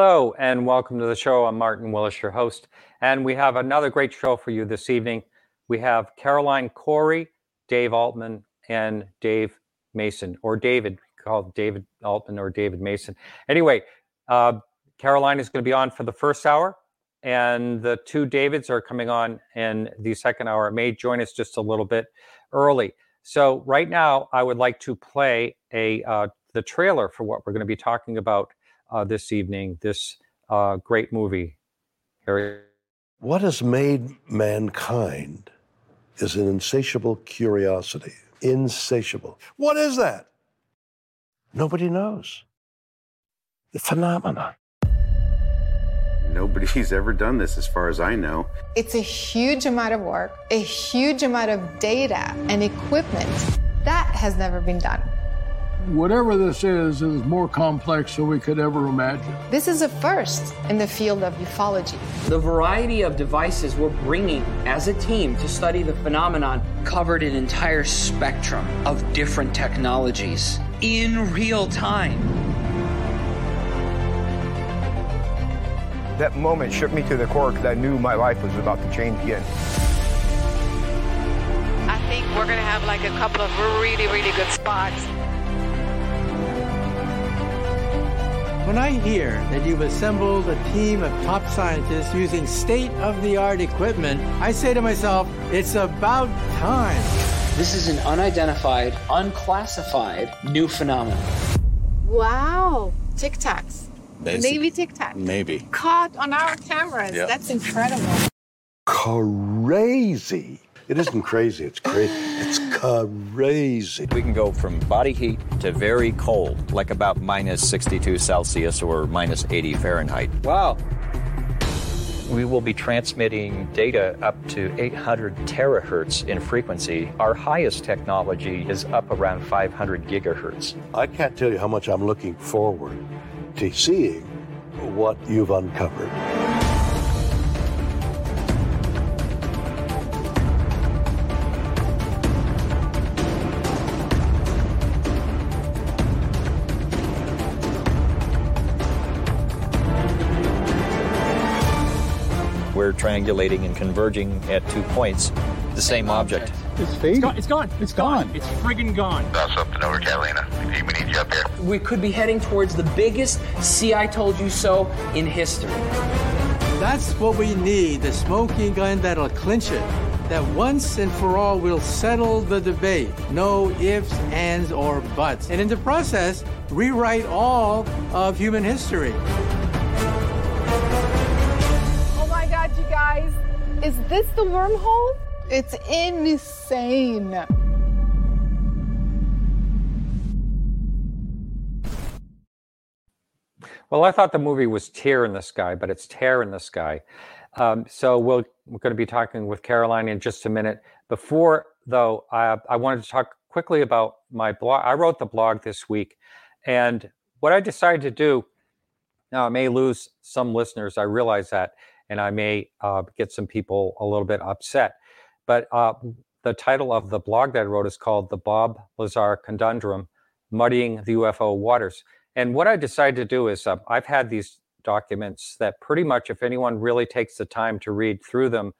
Hello and welcome to the show. I'm Martin Willis, your host, and we have another great show for you this evening. We have Caroline Cory, Dave Altman, and Dave Mason, or David, called David Altman or David Mason. Anyway, uh, Caroline is going to be on for the first hour, and the two Davids are coming on in the second hour. It may join us just a little bit early. So right now, I would like to play a uh, the trailer for what we're going to be talking about uh, this evening. This uh, great movie. Harry. What has made mankind is an insatiable curiosity. Insatiable. What is that? Nobody knows. The phenomenon. Nobody's ever done this as far as I know. It's a huge amount of work, a huge amount of data and equipment. That has never been done. Whatever this is, is more complex than we could ever imagine. This is a first in the field of ufology. The variety of devices we're bringing as a team to study the phenomenon covered an entire spectrum of different technologies in real time. That moment shook me to the core because I knew my life was about to change again. I think we're going to have like a couple of really, really good spots. When I hear that you've assembled a team of top scientists using state of the art equipment, I say to myself, it's about time. This is an unidentified, unclassified new phenomenon. Wow. Tic Tacs. Navy Tic Tac. Maybe. Caught on our cameras. Yep. That's incredible. Crazy. It isn't crazy, it's crazy. It's crazy. We can go from body heat to very cold, like about minus 62 Celsius or minus 80 Fahrenheit. Wow. We will be transmitting data up to 800 terahertz in frequency. Our highest technology is up around 500 gigahertz. I can't tell you how much I'm looking forward to seeing what you've uncovered. Triangulating and converging at two points, the same object. It's fading. It's gone. It's gone. It's friggin' gone. That's something over, Catalina. We need you up here. We could be heading towards the biggest see I told you so in history. That's what we need the smoking gun that'll clinch it. That once and for all will settle the debate. No ifs, ands, or buts. And in the process, rewrite all of human history. Is this the wormhole? It's insane. Well, I thought the movie was Tear in the Sky, but it's Tear in the Sky. Um, so we'll, we're going to be talking with Caroline in just a minute. Before, though, I, I wanted to talk quickly about my blog. I wrote the blog this week, and what I decided to do. Now, I may lose some listeners. I realize that, and I may uh, get some people a little bit upset. But uh, the title of the blog that I wrote is called "The Bob Lazar Conundrum: Muddying the UFO Waters." And what I decided to do is uh, I've had these documents that pretty much, if anyone really takes the time to read through them,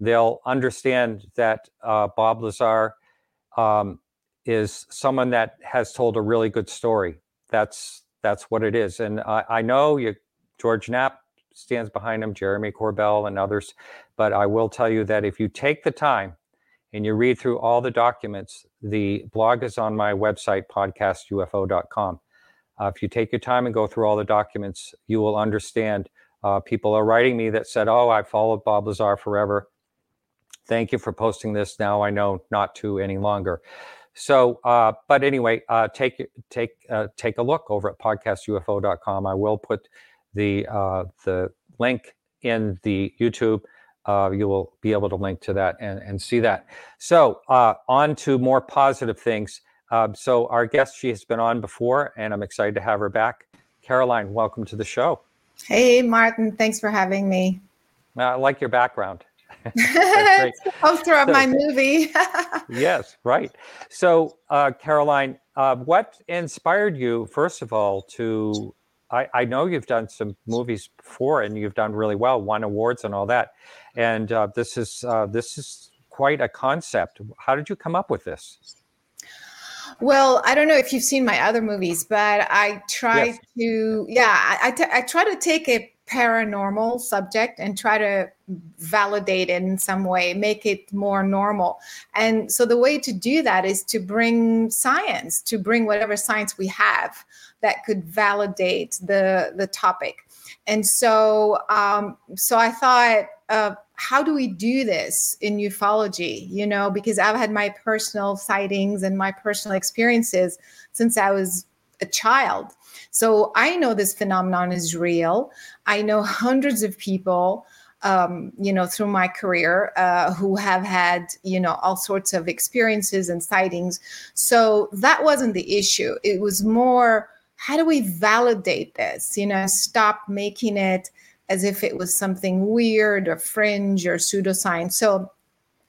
they'll understand that uh, Bob Lazar um, is someone that has told a really good story. That's that's what it is. And I, I know you, George Knapp stands behind him, Jeremy Corbell, and others. But I will tell you that if you take the time and you read through all the documents, the blog is on my website, podcastufo.com. Uh, if you take your time and go through all the documents, you will understand. Uh, people are writing me that said, "Oh, I followed Bob Lazar forever. Thank you for posting this. Now I know not to any longer." So, uh, but anyway, uh, take take uh, take a look over at podcastufo.com. I will put the uh, the link in the YouTube. you will be able to link to that and, and see that. So, on to more positive things. Um, so our guest, she has been on before, and I'm excited to have her back. Caroline, welcome to the show. Hey, Martin. Thanks for having me. I like your background. Poster of so, my movie. yes, right. So, uh, Caroline, uh, what inspired you, first of all, to I, I know you've done some movies before, and you've done really well, won awards and all that. And uh, this is uh, this is quite a concept. How did you come up with this? Well, I don't know if you've seen my other movies, but I try yes. to, yeah, I, I, t- I try to take a paranormal subject and try to validate it in some way, make it more normal. And so the way to do that is to bring science, to bring whatever science we have that could validate the the topic. And so, um, so I thought, uh, how do we do this in ufology? You know, because I've had my personal sightings and my personal experiences since I was a child. So I know this phenomenon is real. I know hundreds of people, um, you know, through my career uh, who have had, you know, all sorts of experiences and sightings. So that wasn't the issue. It was more, how do we validate this? You know, stop making it as if it was something weird or fringe or pseudoscience. So,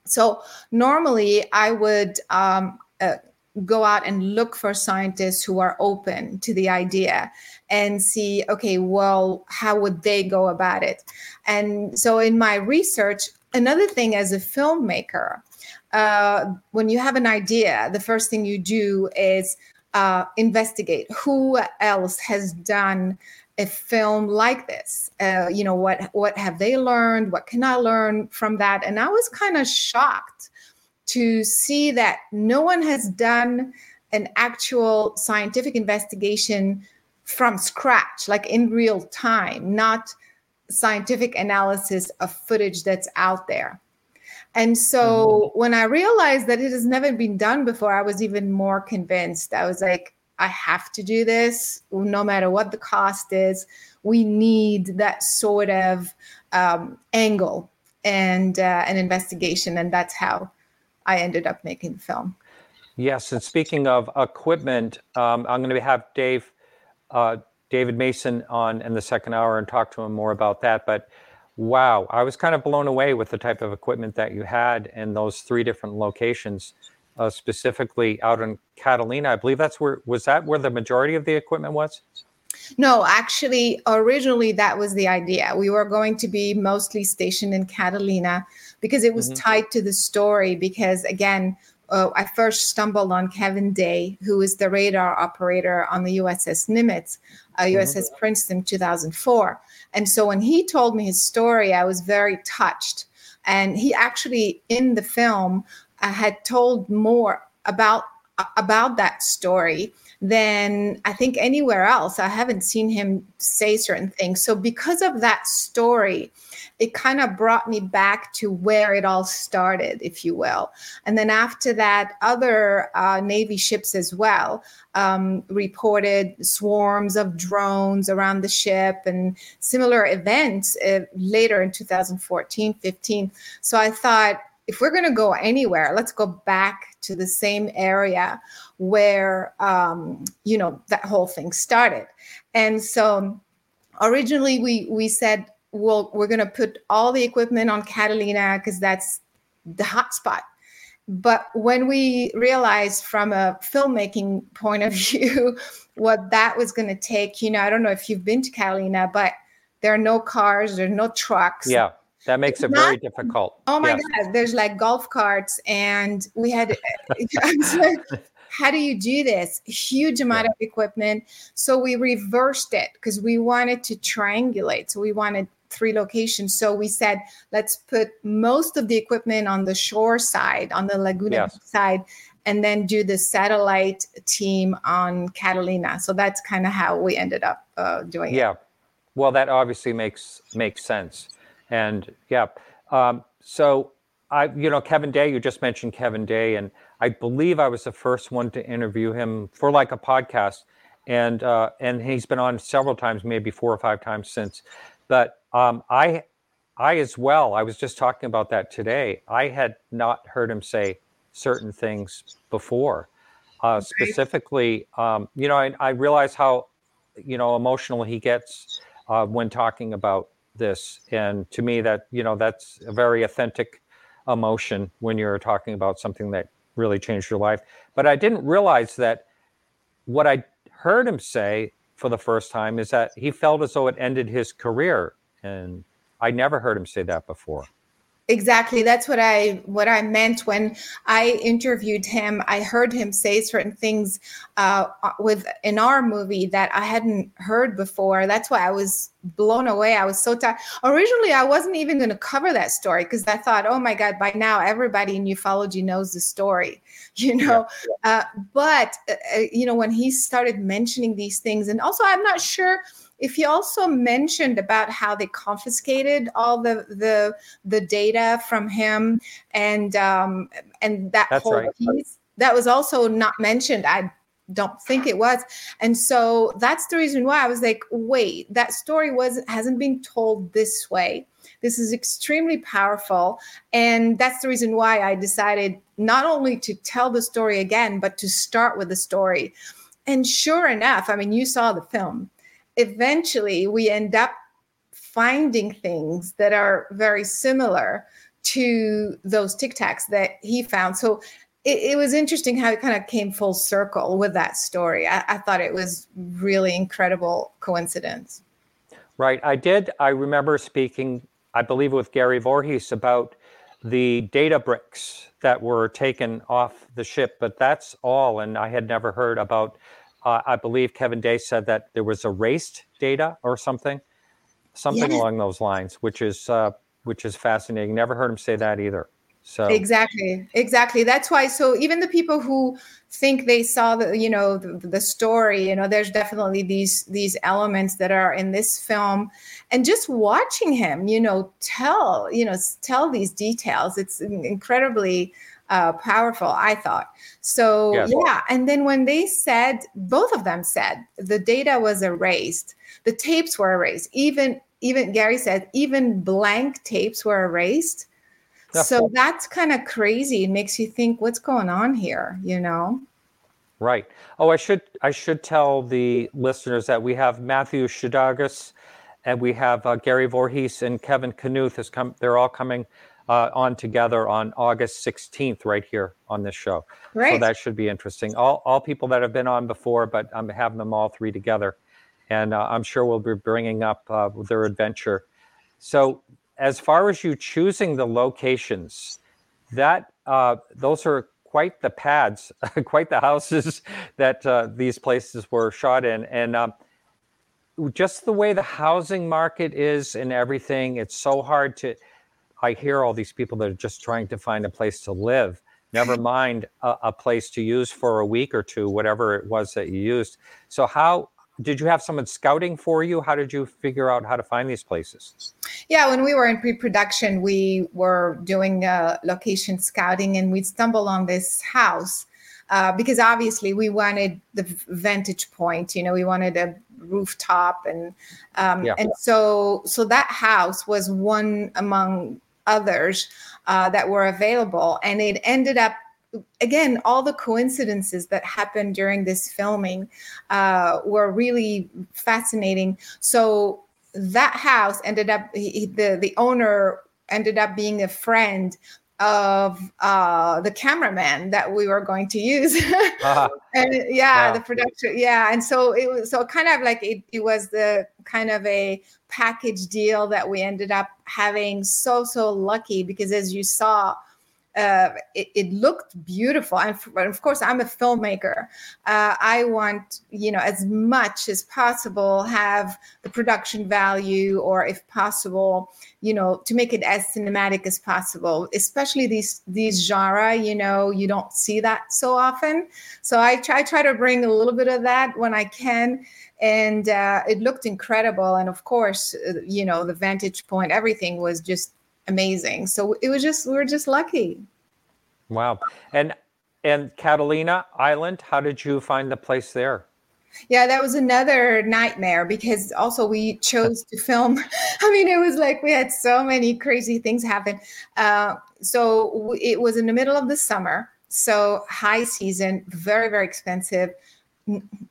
so normally I would um, uh, go out and look for scientists who are open to the idea and see okay well how would they go about it? And so in my research another thing as a filmmaker uh, when you have an idea the first thing you do is uh, investigate who else has done a film like this. Uh, you know what what have they learned? What can i learn from that? And i was kind of shocked to see that no one has done an actual scientific investigation from scratch, like in real time, not scientific analysis of footage that's out there. And so mm-hmm. when I realized that it has never been done before, I was even more convinced. I was like, I have to do this no matter what the cost is. We need that sort of um, angle and uh, an investigation. And that's how I ended up making the film. Yes, and speaking of equipment, um, I'm going to have Dave, uh, David Mason on in the second hour and talk to him more about that. But wow, I was kind of blown away with the type of equipment that you had in those three different locations, uh, specifically out in Catalina. I believe that's where was that where the majority of the equipment was. No, actually, originally that was the idea. We were going to be mostly stationed in Catalina because it was mm-hmm. tied to the story. Because again, uh, I first stumbled on Kevin Day, who is the radar operator on the USS Nimitz, uh, USS mm-hmm. Princeton 2004. And so when he told me his story, I was very touched. And he actually, in the film, uh, had told more about about that story than I think anywhere else. I haven't seen him say certain things. So, because of that story, it kind of brought me back to where it all started, if you will. And then after that, other uh, Navy ships as well um, reported swarms of drones around the ship and similar events uh, later in 2014, 15. So I thought, if we're going to go anywhere, let's go back to the same area where um, you know that whole thing started. And so originally we we said, well, we're going to put all the equipment on Catalina because that's the hotspot. But when we realized from a filmmaking point of view what that was going to take, you know, I don't know if you've been to Catalina, but there are no cars, there are no trucks. Yeah that makes it very difficult. Oh my yes. God. There's like golf carts, and we had, how do you do this? Huge amount yeah. of equipment. So we reversed it because we wanted to triangulate. So we wanted three locations. So we said, let's put most of the equipment on the shore side, on the Laguna yes. side, and then do the satellite team on Catalina. So that's kind of how we ended up uh, doing yeah. it. Yeah. Well, that obviously makes makes sense. And yeah, um, so I, you know, Kevin Day, you just mentioned Kevin Day, and I believe I was the first one to interview him for like a podcast, and uh, and he's been on several times, maybe four or five times since. But um, I, I as well, I was just talking about that today. I had not heard him say certain things before. Uh, specifically, um, you know, I, I realize how, you know, emotional he gets uh, when talking about this and to me that you know that's a very authentic emotion when you're talking about something that really changed your life. But i didn't realize that what i heard him say for the first time is that he felt as though it ended his career, and I never heard him say that before exactly that's what i what i meant when i interviewed him. I heard him say certain things uh, with in our movie that i hadn't heard before. That's why i was blown away. I was so tired originally i wasn't even going to cover that story because i thought oh my god by now everybody in ufology knows the story you know? Yeah. uh, but uh, uh, you know when he started mentioning these things and also i'm not sure if you also mentioned about how they confiscated all the the the data from him and um and that That's whole right. piece that was also not mentioned i don't think it was. And so that's the reason why i was like wait that story was hasn't been told this way. This is extremely powerful. And that's the reason why i decided not only to tell the story again but to start with the story. And sure enough i mean you saw the film eventually we end up finding things that are very similar to those tic tacs that he found. So it, it, was interesting how it kind of came full circle with that story. I, I thought it was really incredible coincidence. Right. I did. I remember speaking, I believe, with Gary Voorhis about the data bricks that were taken off the ship, but that's all. And I had never heard about uh, I believe Kevin Day said that there was erased data or something, something yes. along those lines, which is uh, which is fascinating. Never heard him say that either. So exactly, exactly. That's why. So even the people who think they saw the, you know, the, the story, you know, there's definitely these these elements that are in this film, and just watching him, you know, tell, you know, tell these details. It's incredibly uh, powerful, I thought. So, yes. yeah. And then when they said, both of them said the data was erased, the tapes were erased. Even, even Gary said, even blank tapes were erased. Yeah. So that's kind of crazy. It makes you think, what's going on here, you know? Right. Oh, I should I should tell the listeners that we have Matthew Szydagis and we have uh, Gary Voorhis and Kevin Knuth is come. They're all coming uh, on together on August 16th, right here on this show. Right. So that should be interesting. All, all people that have been on before, but I'm having them all three together. And uh, I'm sure we'll be bringing up uh, their adventure. So, as far as you choosing the locations, that uh, those are quite the pads, quite the houses that uh, these places were shot in. And um, just the way the housing market is and everything, it's so hard to I hear all these people that are just trying to find a place to live, never mind a, a, place to use for a week or two, whatever it was that you used. So, how did you have someone scouting for you? How did you figure out how to find these places? Yeah, when we were in pre production, we were doing uh, location scouting and we stumbled on this house. Uh, because obviously we wanted the vantage point you know we wanted a rooftop and um, yeah. and so so that house was one among others uh, that were available. And it ended up again all the coincidences that happened during this filming uh, were really fascinating so that house ended up he, the the owner ended up being a friend of uh, the cameraman that we were going to use. uh-huh. and yeah, wow. the production. Yeah. And so it was so kind of like it, it was the kind of a package deal that we ended up having so, so lucky because as you saw, uh, it, it, looked beautiful. And of course, I'm a filmmaker. Uh, I want, you know, as much as possible, have the production value, or if possible, you know, to make it as cinematic as possible. Especially these these genre, you know, you don't see that so often. So I try try to bring a little bit of that when I can. And uh, it looked incredible. And of course, uh, you know, the vantage point, everything was just amazing. So it was just we were just lucky. Wow. And and Catalina Island, how did you find the place there? Yeah, that was another nightmare because also we chose to film. I mean, it was like we had so many crazy things happen. Uh, so it was in the middle of the summer, so high season, very very expensive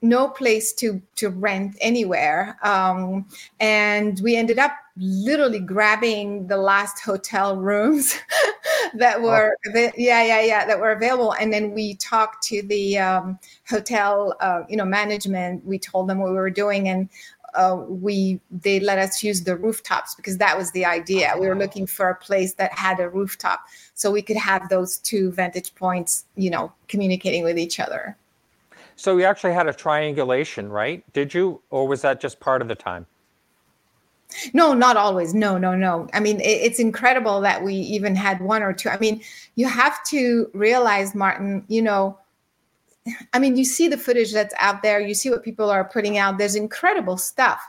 no place to to rent anywhere um, and we ended up literally grabbing the last hotel rooms that oh. were oh. yeah yeah yeah that were available. And then we talked to the um, hotel uh, you know management. We told them what we were doing and uh, we they let us use the rooftops because that was the idea. We were looking for a place that had a rooftop so we could have those two vantage points you know communicating with each other. So you actually had a triangulation right? Did you or was that just part of the time no, not always. No, no, no. I mean, it, it's incredible that we even had one or two. I mean, you have to realize, Martin, you know, I mean, you see the footage that's out there, you see what people are putting out. There's incredible stuff.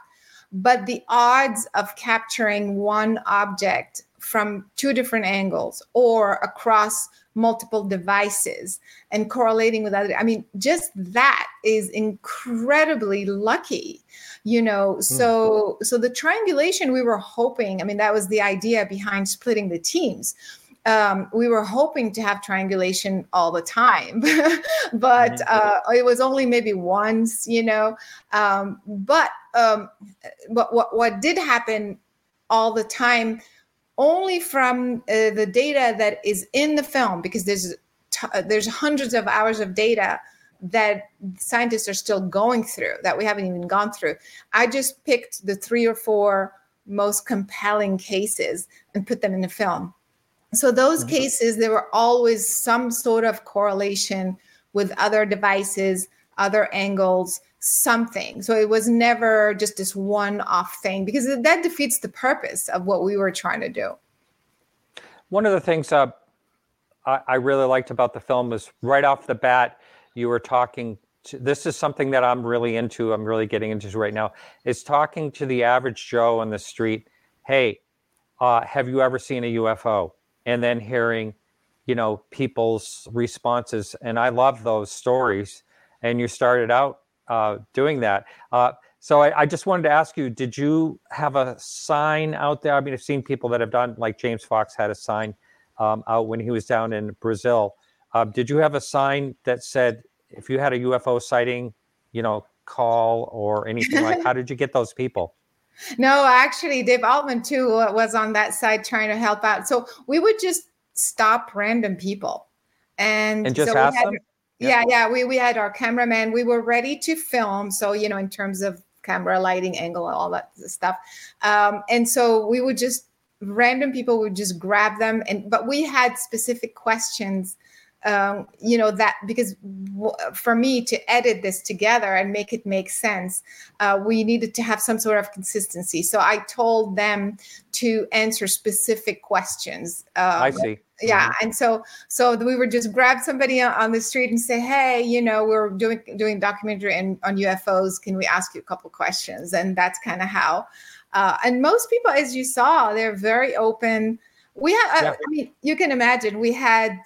But the odds of capturing one object from two different angles or across multiple devices and correlating with other, I mean, just that is incredibly lucky you know hmm. so so the triangulation we were hoping i mean that was the idea behind splitting the teams um, we were hoping to have triangulation all the time, but mm-hmm. uh, it was only maybe once, you know. Um, but um, what, what what did happen all the time, only from uh, the data that is in the film, because there's t- there's hundreds of hours of data that scientists are still going through that we haven't even gone through. I just picked the three or four most compelling cases and put them in the film. So those mm-hmm. cases, there were always some sort of correlation with other devices, other angles, something. So it was never just this one-off thing because that defeats the purpose of what we were trying to do. One of the things uh, I, I really liked about the film was right off the bat, you were talking to, this is something that I'm really into. I'm really getting into right now. Is talking to the average Joe on the street. Hey, uh, have you ever seen a UFO? And then hearing, you know, people's responses. And I love those stories. And you started out uh, doing that. Uh, so I, I, just wanted to ask you: Did you have a sign out there? I mean, I've seen people that have done, like James Fox had a sign um, out when he was down in Brazil uh, did you have a sign that said if you had a UFO sighting, you know, call or anything like? How did you get those people? No, actually, Dave Altman too was on that side trying to help out. So we would just stop random people and, and just so ask them. Yeah. yeah, yeah. We we had our cameraman. We were ready to film. So you know, in terms of camera lighting angle all that stuff um, and so we would just random people would just grab them and but we had specific questions um, you know that because w- for me to edit this together and make it make sense uh, we needed to have some sort of consistency so i told them to answer specific questions um, i see yeah mm-hmm. and so so we would just grab somebody on the street and say hey you know we're doing doing documentary and on ufos can we ask you a couple questions and that's kind of how uh, and most people as you saw they're very open we had uh, yeah. i mean you can imagine we had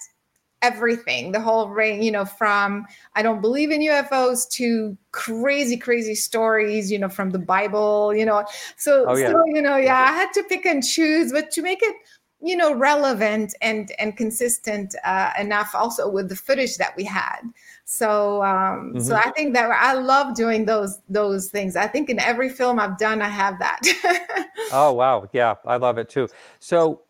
everything the whole range you know from i don't believe in ufos to crazy crazy stories you know from the bible you know so, oh, yeah. so you know yeah i had to pick and choose but to make it you know relevant and and consistent uh, enough also with the footage that we had. So um mm-hmm. so i think that i love doing those those things. I think in every film i've done i have that. Oh wow. Yeah i love it too. So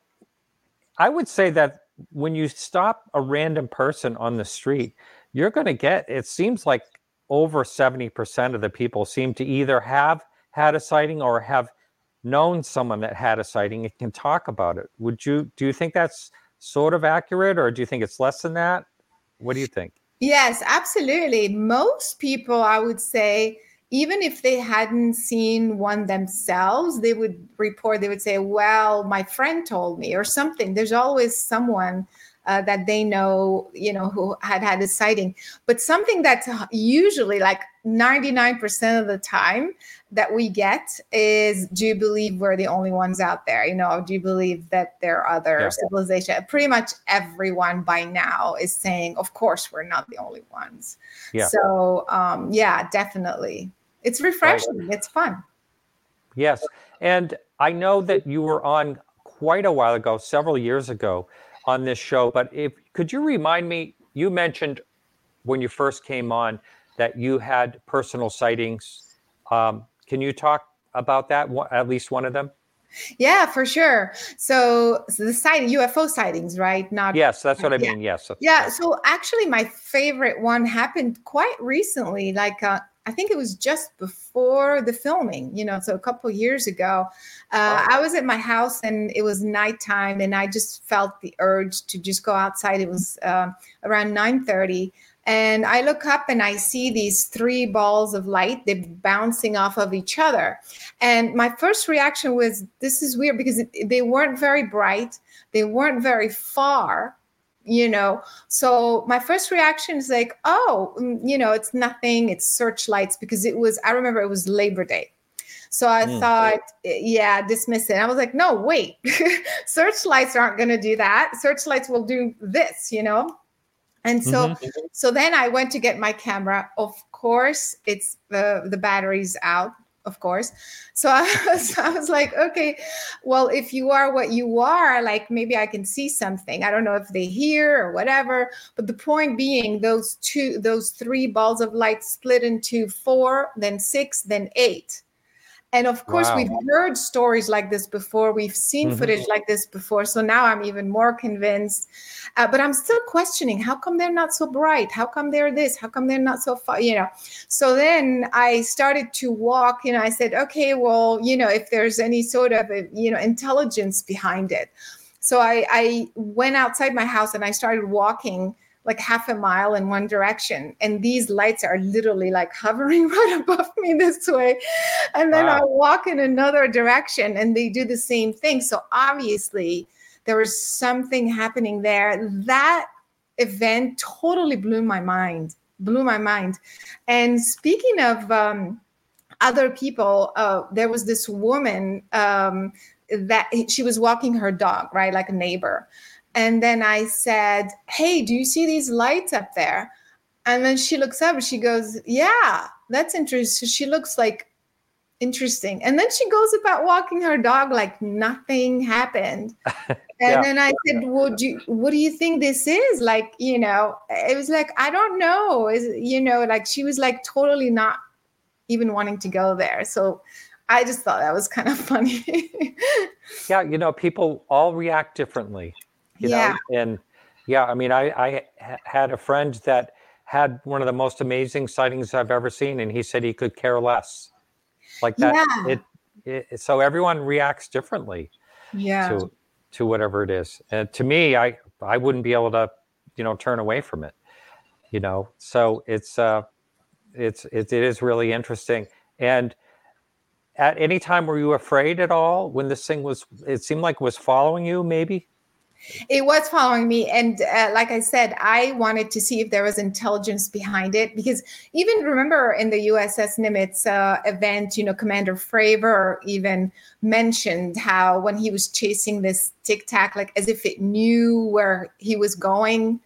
i would say that when you stop a random person on the street, you're going to get, it seems like over 70% of the people seem to either have had a sighting or have known someone that had a sighting and can talk about it. Would you, do you think that's sort of accurate or do you think it's less than that? What do you think? Yes, absolutely. Most people, I would say, even if they hadn't seen one themselves, they would report, they would say, Well, my friend told me, or something. There's always someone uh, that they know, you know, who had had a sighting. But something that's usually like 99% of the time that we get is do you believe we're the only ones out there? You know, do you believe that there are other yeah. civilizations? Pretty much everyone by now is saying, of course, we're not the only ones. Yeah. So, um, yeah, definitely. It's refreshing. Right. It's fun. Yes. And I know that you were on quite a while ago, several years ago, on this show. But if could you remind me, you mentioned when you first came on that you had personal sightings. Um, can you talk about that? At least one of them. Yeah, for sure. So, so the sighting, UFO sightings, right? Not yes, that's what I yeah. mean. Yes. Yeah. So actually, my favorite one happened quite recently. Like uh, I think it was just before the filming. You know, so a couple years ago, uh. I was at my house and it was nighttime, and I just felt the urge to just go outside. It was uh, around nine thirty and I look up and I see these three balls of light, they're bouncing off of each other. And my first reaction was, this is weird because they weren't very bright, they weren't very far, you know. So my first reaction is like, oh, mm, you know, it's nothing, it's searchlights because it was, I remember it was Labor Day. So I mm. thought, yeah, dismiss it. I was like, no, wait, searchlights aren't going to do that. Searchlights will do this, you know? And so mm-hmm. so then I went to get my camera. Of course, it's the the battery's out, of course. So I was, I was like, okay, well, if you are what you are, like maybe I can see something. I don't know if they hear or whatever. But the point being, those two, those three balls of light split into four, then six, then eight. And of course, wow. we've heard stories like this before. We've seen mm-hmm. footage like this before. So now I'm even more convinced. Uh, but I'm still questioning how come they're not so bright? How come they're this? How come they're not so far? You know. So then I started to walk. You know, I said, okay, well, you know, if there's any sort of you know intelligence behind it. So I, I went outside my house and I started walking like half a mile in one direction. And these lights are literally like hovering right above me this way. And then wow. i walk in another direction and they do the same thing. So obviously there was something happening there. That event totally blew my mind blew my mind. And speaking of um, other people uh, there was this woman um, that she was walking her dog right like a neighbor and then I said, Hey, do you see these lights up there? And then she looks up and she goes, Yeah, that's interesting. She looks like interesting. And then she goes about walking her dog like nothing happened. And yeah. then I said, "Well, do you, what do you think this is?" Like, you know, it was like I don't know. Is you know, like she was like totally not even wanting to go there. So I just thought that was kind of funny. yeah, you know, people all react differently you yeah. know and yeah i mean i i had a friend that had one of the most amazing sightings i've ever seen and he said he could care less. Like that yeah. it, it so everyone reacts differently yeah. to to whatever it is. And to me i i wouldn't be able to you know turn away from it you know? So it's uh it's it, it is really interesting. And at any time were you afraid at all when this thing was it seemed like was following you maybe it was following me. And uh, like I said, I wanted to see if there was intelligence behind it because even remember in the USS Nimitz uh, event, you know, Commander Fravor even mentioned how when he was chasing this tic tac, like as if it knew where he was going.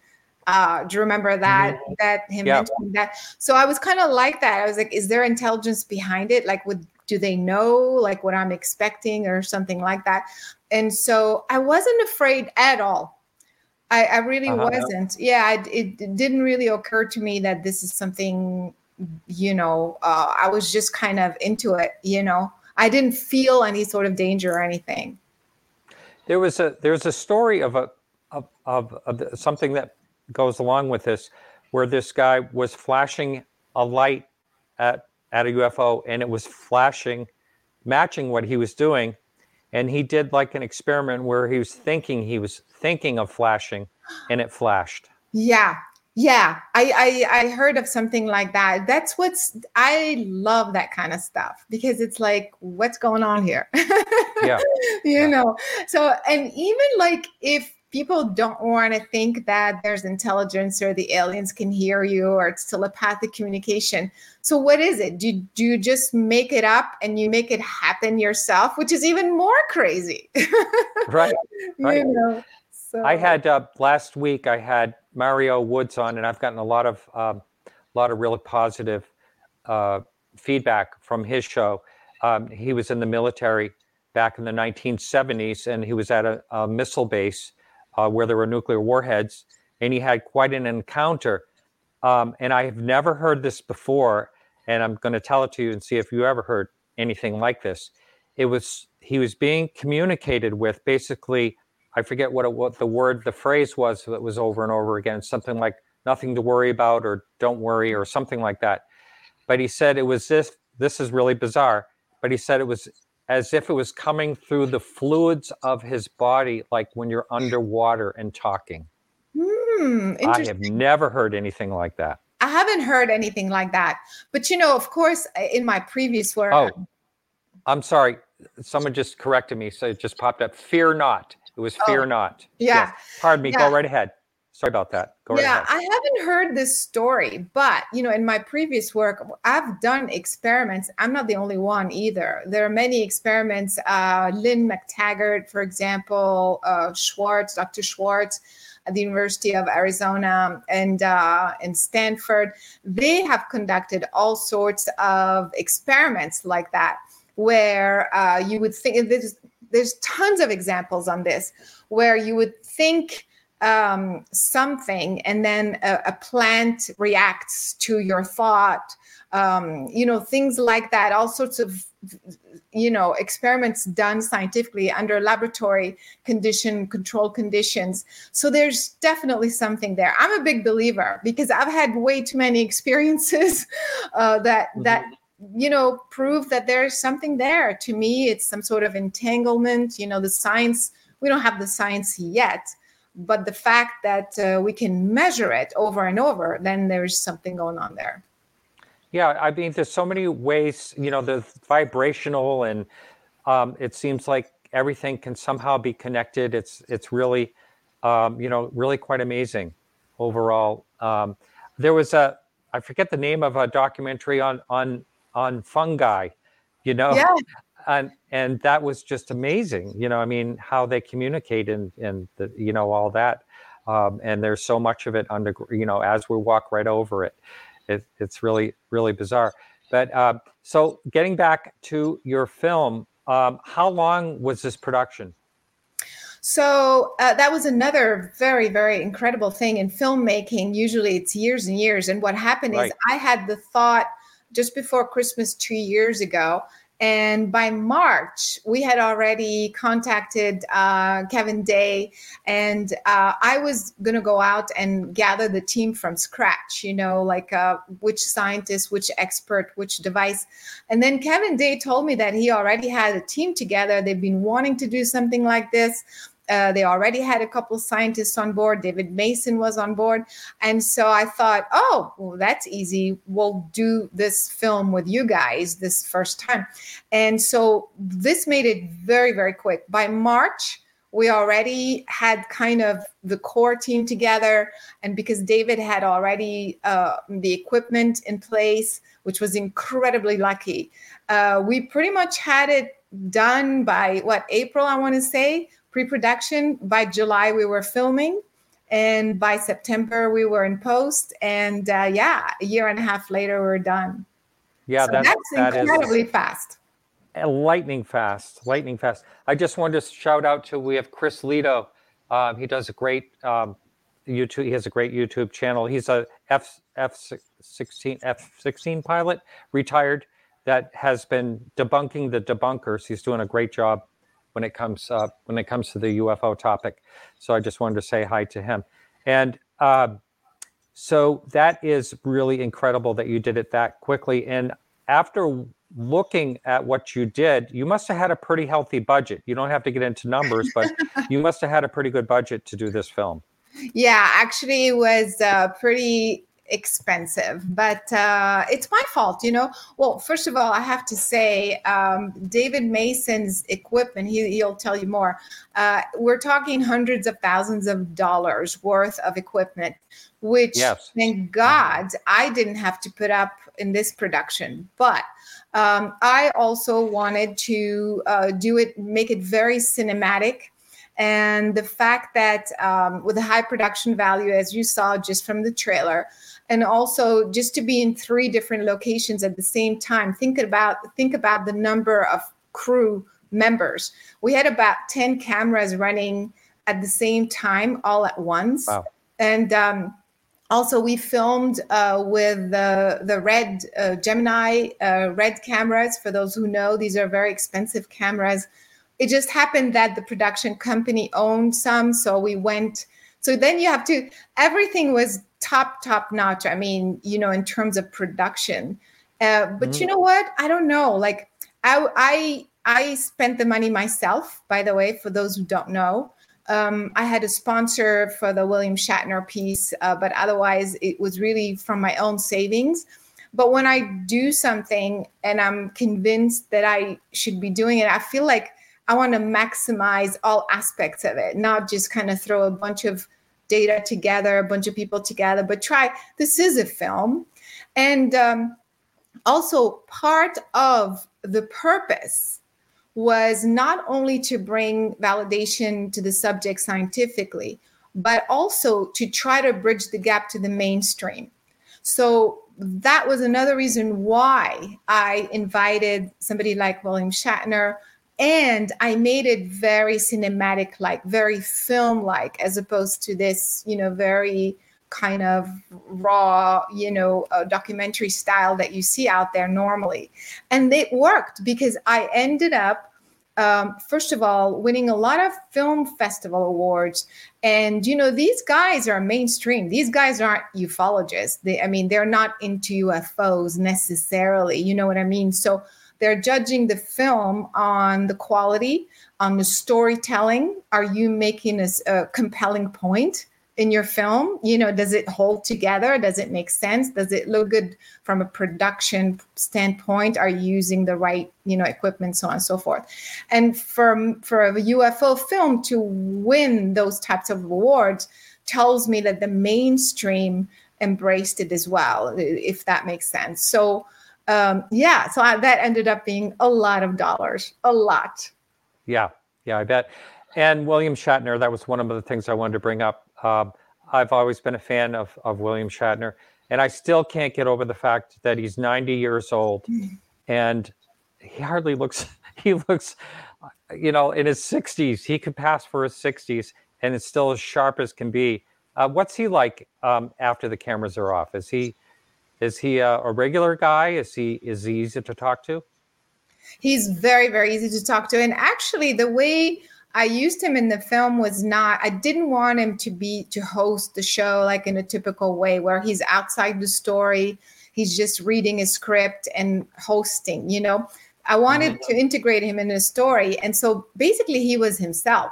Uh, do you remember that? Mm-hmm. That him yeah. mentioning that. So I was kind of like that. I was like, is there intelligence behind it? Like, would do they know like what I'm expecting or something like that? And so I wasn't afraid at all. I, I really uh-huh. wasn't. Yeah, I, it, it, didn't really occur to me that this is something, you know, uh, I was just kind of into it, you know. I didn't feel any sort of danger or anything. There was a there's a story of a of, of, of something that goes along with this, where this guy was flashing a light at at a UFO, and it was flashing, matching what he was doing, and he did like an experiment where he was thinking he was thinking of flashing and it flashed. Yeah. Yeah. I, I i heard of something like that. That's what's i love that kind of stuff because it's like what's going on here? Yeah. You yeah. know? So and even like if people don't want to think that there's intelligence or the aliens can hear you or it's telepathic communication. So what is it? Do, do you just make it up and you make it happen yourself, which is even more crazy. right. right. You know, so. I had uh, last week. I had Mario Woods on, and I've gotten a lot of um, a lot of really positive uh, feedback from his show. Um, he was in the military back in the 1970s, and he was at a, a missile base uh, where there were nuclear warheads, and he had quite an encounter. Um, and I have never heard this before, and I'm going to tell it to you and see if you ever heard anything like this. it was he was being communicated with basically i forget what it, what the word the phrase was that was over and over again something like nothing to worry about or don't worry or something like that but he said it was this this is really bizarre but he said it was as if it was coming through the fluids of his body like when you're underwater and talking. Hmm, i have never heard anything like that. I haven't heard anything like that. But you know, of course, in my previous work, oh i'm sorry. Someone just corrected me so it just popped up. Fear not. It was fear Oh, not. yeah. pardon me. Yeah. go right ahead sorry about that go right yeah, ahead I haven't heard this story, but you know, in my previous work, I've done experiments. I'm not the only one either. There are many experiments. Uh, Lynne McTaggart, for example, uh, Schwartz, Dr. Schwartz at the University of Arizona and uh, and Stanford, they have conducted all sorts of experiments like that, where uh, you would think there's there's tons of examples on this, where you would think um, something and then a, a plant reacts to your thought um, you know things like that. All sorts of you know experiments done scientifically under laboratory condition control conditions. So there's definitely something there. I'm a big believer because i've had way too many experiences uh, that that you know prove that there's something there. To me it's some sort of entanglement. You know the science we don't have the science yet but the fact that uh, we can measure it over and over then there's something going on there Yeah, I mean, there's so many ways, you know, the vibrational, and um, it seems like everything can somehow be connected. It's it's really, um, you know, really quite amazing overall. Um, there was a, I forget the name of a documentary on on on fungi, you know, Yeah. And and that was just amazing. You know, I mean, how they communicate and and the, you know all that. Um, and there's so much of it under, you know, as we walk right over it it, it's really really bizarre but uh, so getting back to your film um, how long was this production So uh, that was another very, very incredible thing in filmmaking. Usually it's years and years. And what happened Right. is I had the thought just before Christmas two years ago. And by March, we had already contacted uh, Kevin Day, and uh, I was going to go out and gather the team from scratch, you know, like uh, which scientist, which expert, which device. And then Kevin Day told me that he already had a team together. They've been wanting to do something like this. Uh, they already had a couple scientists on board. David Mason was on board. And so I thought, oh, well, that's easy. We'll do this film with you guys this first time. And so this made it very, very quick. By March, we already had kind of the core team together. And because David had already uh, the equipment in place, which was incredibly lucky, uh, we pretty much had it done by what, April, I want to say, pre production. By July, we were filming. And by September, we were in post. And uh, yeah, a year and a half later, we are done. yeah So that, that's that is incredibly fast. lightning fast lightning fast i just wanted to shout out to we have chris Lehto. um, he does a great um, youtube he has a great youtube channel he's a f f16 f16 pilot retired that has been debunking the debunkers he's doing a great job when it comes uh, when it comes to the ufo topic. So i just wanted to say hi to him. And um, so that is really incredible that you did it that quickly. And after looking at what you did you must have had a pretty healthy budget. You don't have to get into numbers but you must have had a pretty good budget to do this film. Yeah, actually, it was uh, pretty expensive, but uh, it's my fault, you know. Well, first of all, I have to say, um, David Mason's equipment, he, he'll tell you more. Uh, we're talking hundreds of thousands of dollars worth of equipment, which, Yes. thank God, I didn't have to put up in this production. But um, I also wanted to uh, do it, make it very cinematic and the fact that um, with a high production value as you saw just from the trailer and also just to be in three different locations at the same time think about think about the number of crew members. We had about 10 cameras running at the same time all at once. Wow. and um, also we filmed uh, with the the red uh, gemini uh, red cameras. For those who know these are very expensive cameras. It just happened that the production company owned some so we went so then you have to everything was top top notch i mean you know in terms of production uh, but mm-hmm. you know what i don't know like i i i spent the money myself by the way for those who don't know um, I had a sponsor for the William Shatner piece, uh, but otherwise it was really from my own savings. But when I do something and I'm convinced that I should be doing it, I feel like I want to maximize all aspects of it, not just kind of throw a bunch of data together, a bunch of people together, but try this is a film. And um, also, part of the purpose was not only to bring validation to the subject scientifically, but also to try to bridge the gap to the mainstream. So that was another reason why I invited somebody like William Shatner and I made it very cinematic like, very film like, as opposed to this, you know, very kind of raw, you know, uh, documentary style that you see out there normally. And it worked because I ended up, um, first of all, winning a lot of film festival awards. And, you know, these guys are mainstream. These guys aren't ufologists. They, I mean, they're not into UFOs necessarily. You know what I mean? So they're judging the film on the quality, on the storytelling. Are you making a, a compelling point? in your film? You know does it hold together? Does it make sense? Does it look good from a production standpoint? Are you using the right you know equipment so on and so forth? And for for a ufo film to win those types of awards tells me that the mainstream embraced it as well if that makes sense. So um yeah so I, that ended up being a lot of dollars a lot yeah yeah i bet and william shatner that was one of the things i wanted to bring up um, I've always been a fan of, of William Shatner, and I still can't get over the fact that he's 90 years old, and he hardly looks. He looks, you know, in his 60s. He could pass for his 60s, and it's still as sharp as can be. Uh, what's he like um, after the cameras are off? Is he is he a, a regular guy? Is he is he easy to talk to? He's very very easy to talk to, and actually the way I used him in the film was not, I didn't want him to be, to host the show like in a typical way where he's outside the story. He's just reading a script and hosting, you know. I wanted mm-hmm. to integrate him in a story. And so basically, he was himself.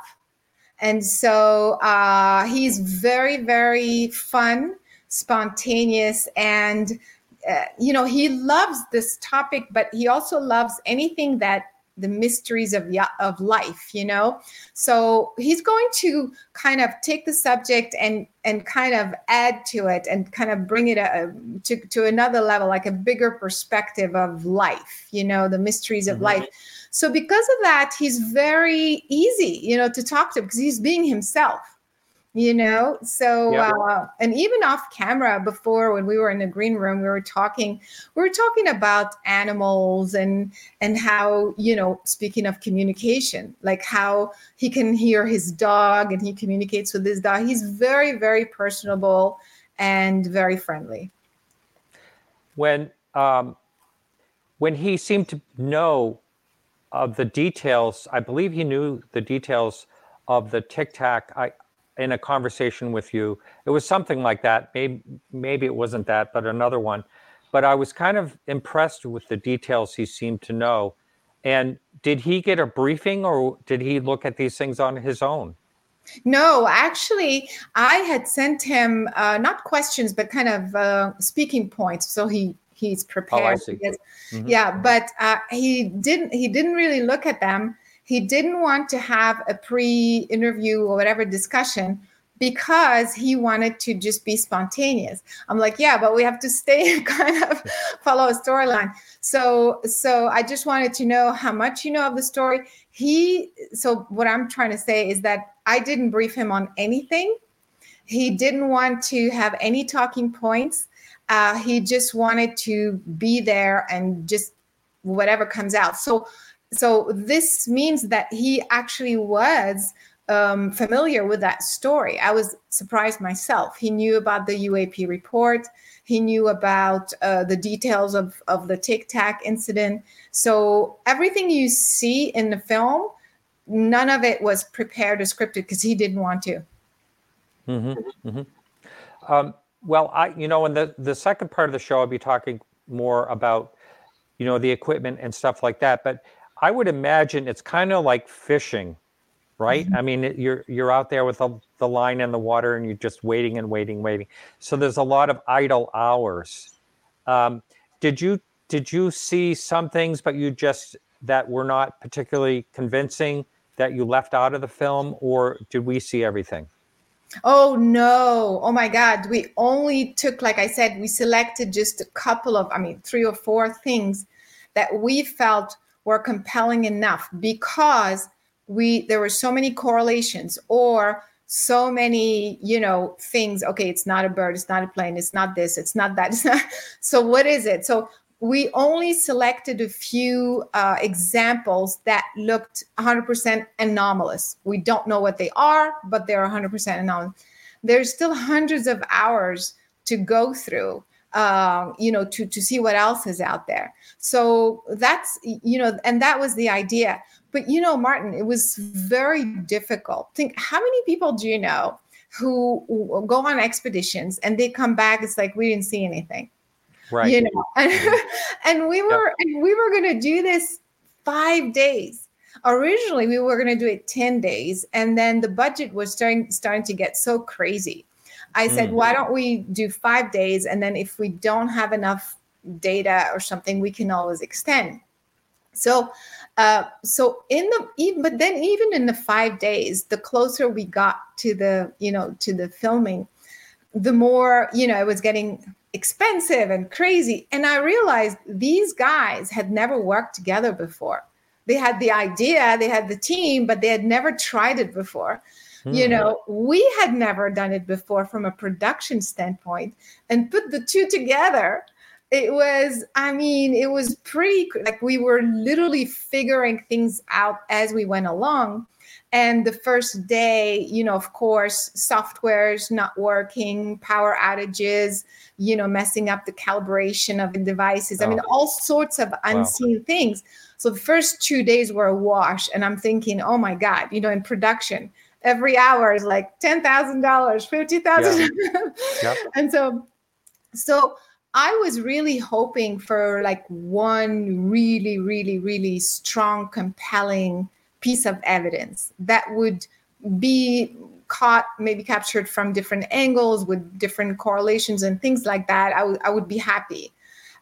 And so uh, he's very, very fun, spontaneous, and, uh, you know, he loves this topic, but he also loves anything that the mysteries of of life you know? So he's going to kind of take the subject and and kind of add to it and kind of bring it a, uh, to, to another level like a bigger perspective of life you know the mysteries of mm-hmm. life. So because of that he's very easy you know to talk to because he's being himself you know? So uh, and even off camera before when we were in the green room we were talking we were talking about animals and and how you know speaking of communication like how he can hear his dog and he communicates with his dog. He's very very personable and very friendly. When um when he seemed to know of the details i believe he knew the details of the tic tac. I in a conversation with you. It was something like that. Maybe maybe it wasn't that, but another one. But I was kind of impressed with the details he seemed to know. And did he get a briefing or did he look at these things on his own? No, actually, I had sent him uh, not questions, but kind of uh, speaking points. So he he's prepared. Oh, mm-hmm. Yeah, but uh, he didn't. He didn't really look at them he didn't want to have a pre interview or whatever discussion because he wanted to just be spontaneous. I'm like, yeah, but we have to stay kind of follow a storyline. So so I just wanted to know how much you know of the story. He so what I'm trying to say is that I didn't brief him on anything. He didn't want to have any talking points. Uh, he just wanted to be there and just whatever comes out. So so this means that he actually was um, familiar with that story. I was surprised myself. He knew about the UAP report. He knew about uh, the details of, of the Tic Tac incident. So everything you see in the film, none of it was prepared or scripted because he didn't want to. Mm-hmm, mm-hmm. Um, well, I, you know, in the the second part of the show, I'll be talking more about, you know, the equipment and stuff like that. But I would imagine it's kind of like fishing, right? Mm-hmm. I mean, you're you're out there with the, the line in the water, and you're just waiting and waiting, waiting. So there's a lot of idle hours. Um, did you did you see some things, but you just that were not particularly convincing that you left out of the film, or did we see everything? Oh no. Oh my God. We only took, like I said, we selected just a couple of, I mean, three or four things that we felt were compelling enough because we there were so many correlations or so many you know things okay it's not a bird it's not a plane it's not this it's not that it's not, so what is it so we only selected a few uh, examples that looked 100% anomalous. We don't know what they are, but they're 100% anomalous. There's still hundreds of hours to go through, uh, you know, to, to see what else is out there. So that's, you know, and that was the idea. But, you know, Martin, it was very difficult. Think, how many people do you know who go on expeditions and they come back? It's like, we didn't see anything right you know and, and we were yep. and we were going to do this five days originally we were going to do it 10 days and then the budget was starting starting to get so crazy i said mm. why don't we do five days and then if we don't have enough data or something we can always extend so uh, so in the even but then even in the five days the closer we got to the you know to the filming the more you know it was getting expensive and crazy. And I realized these guys had never worked together before. They had the idea, they had the team, but they had never tried it before. You hmm. know, we had never done it before from a production standpoint and put the two together. It was, I mean, it was pretty like we were literally figuring things out as we went along and the first day you know of course software's not working power outages you know messing up the calibration of the devices oh. i mean all sorts of unseen wow. things so the first two days were a wash and i'm thinking oh my god you know in production every hour is like $10000 $50000 yeah. and so so I was really hoping for like one really, really, really strong, compelling piece of evidence that would be caught maybe captured from different angles with different correlations and things like that. I, w- I would be happy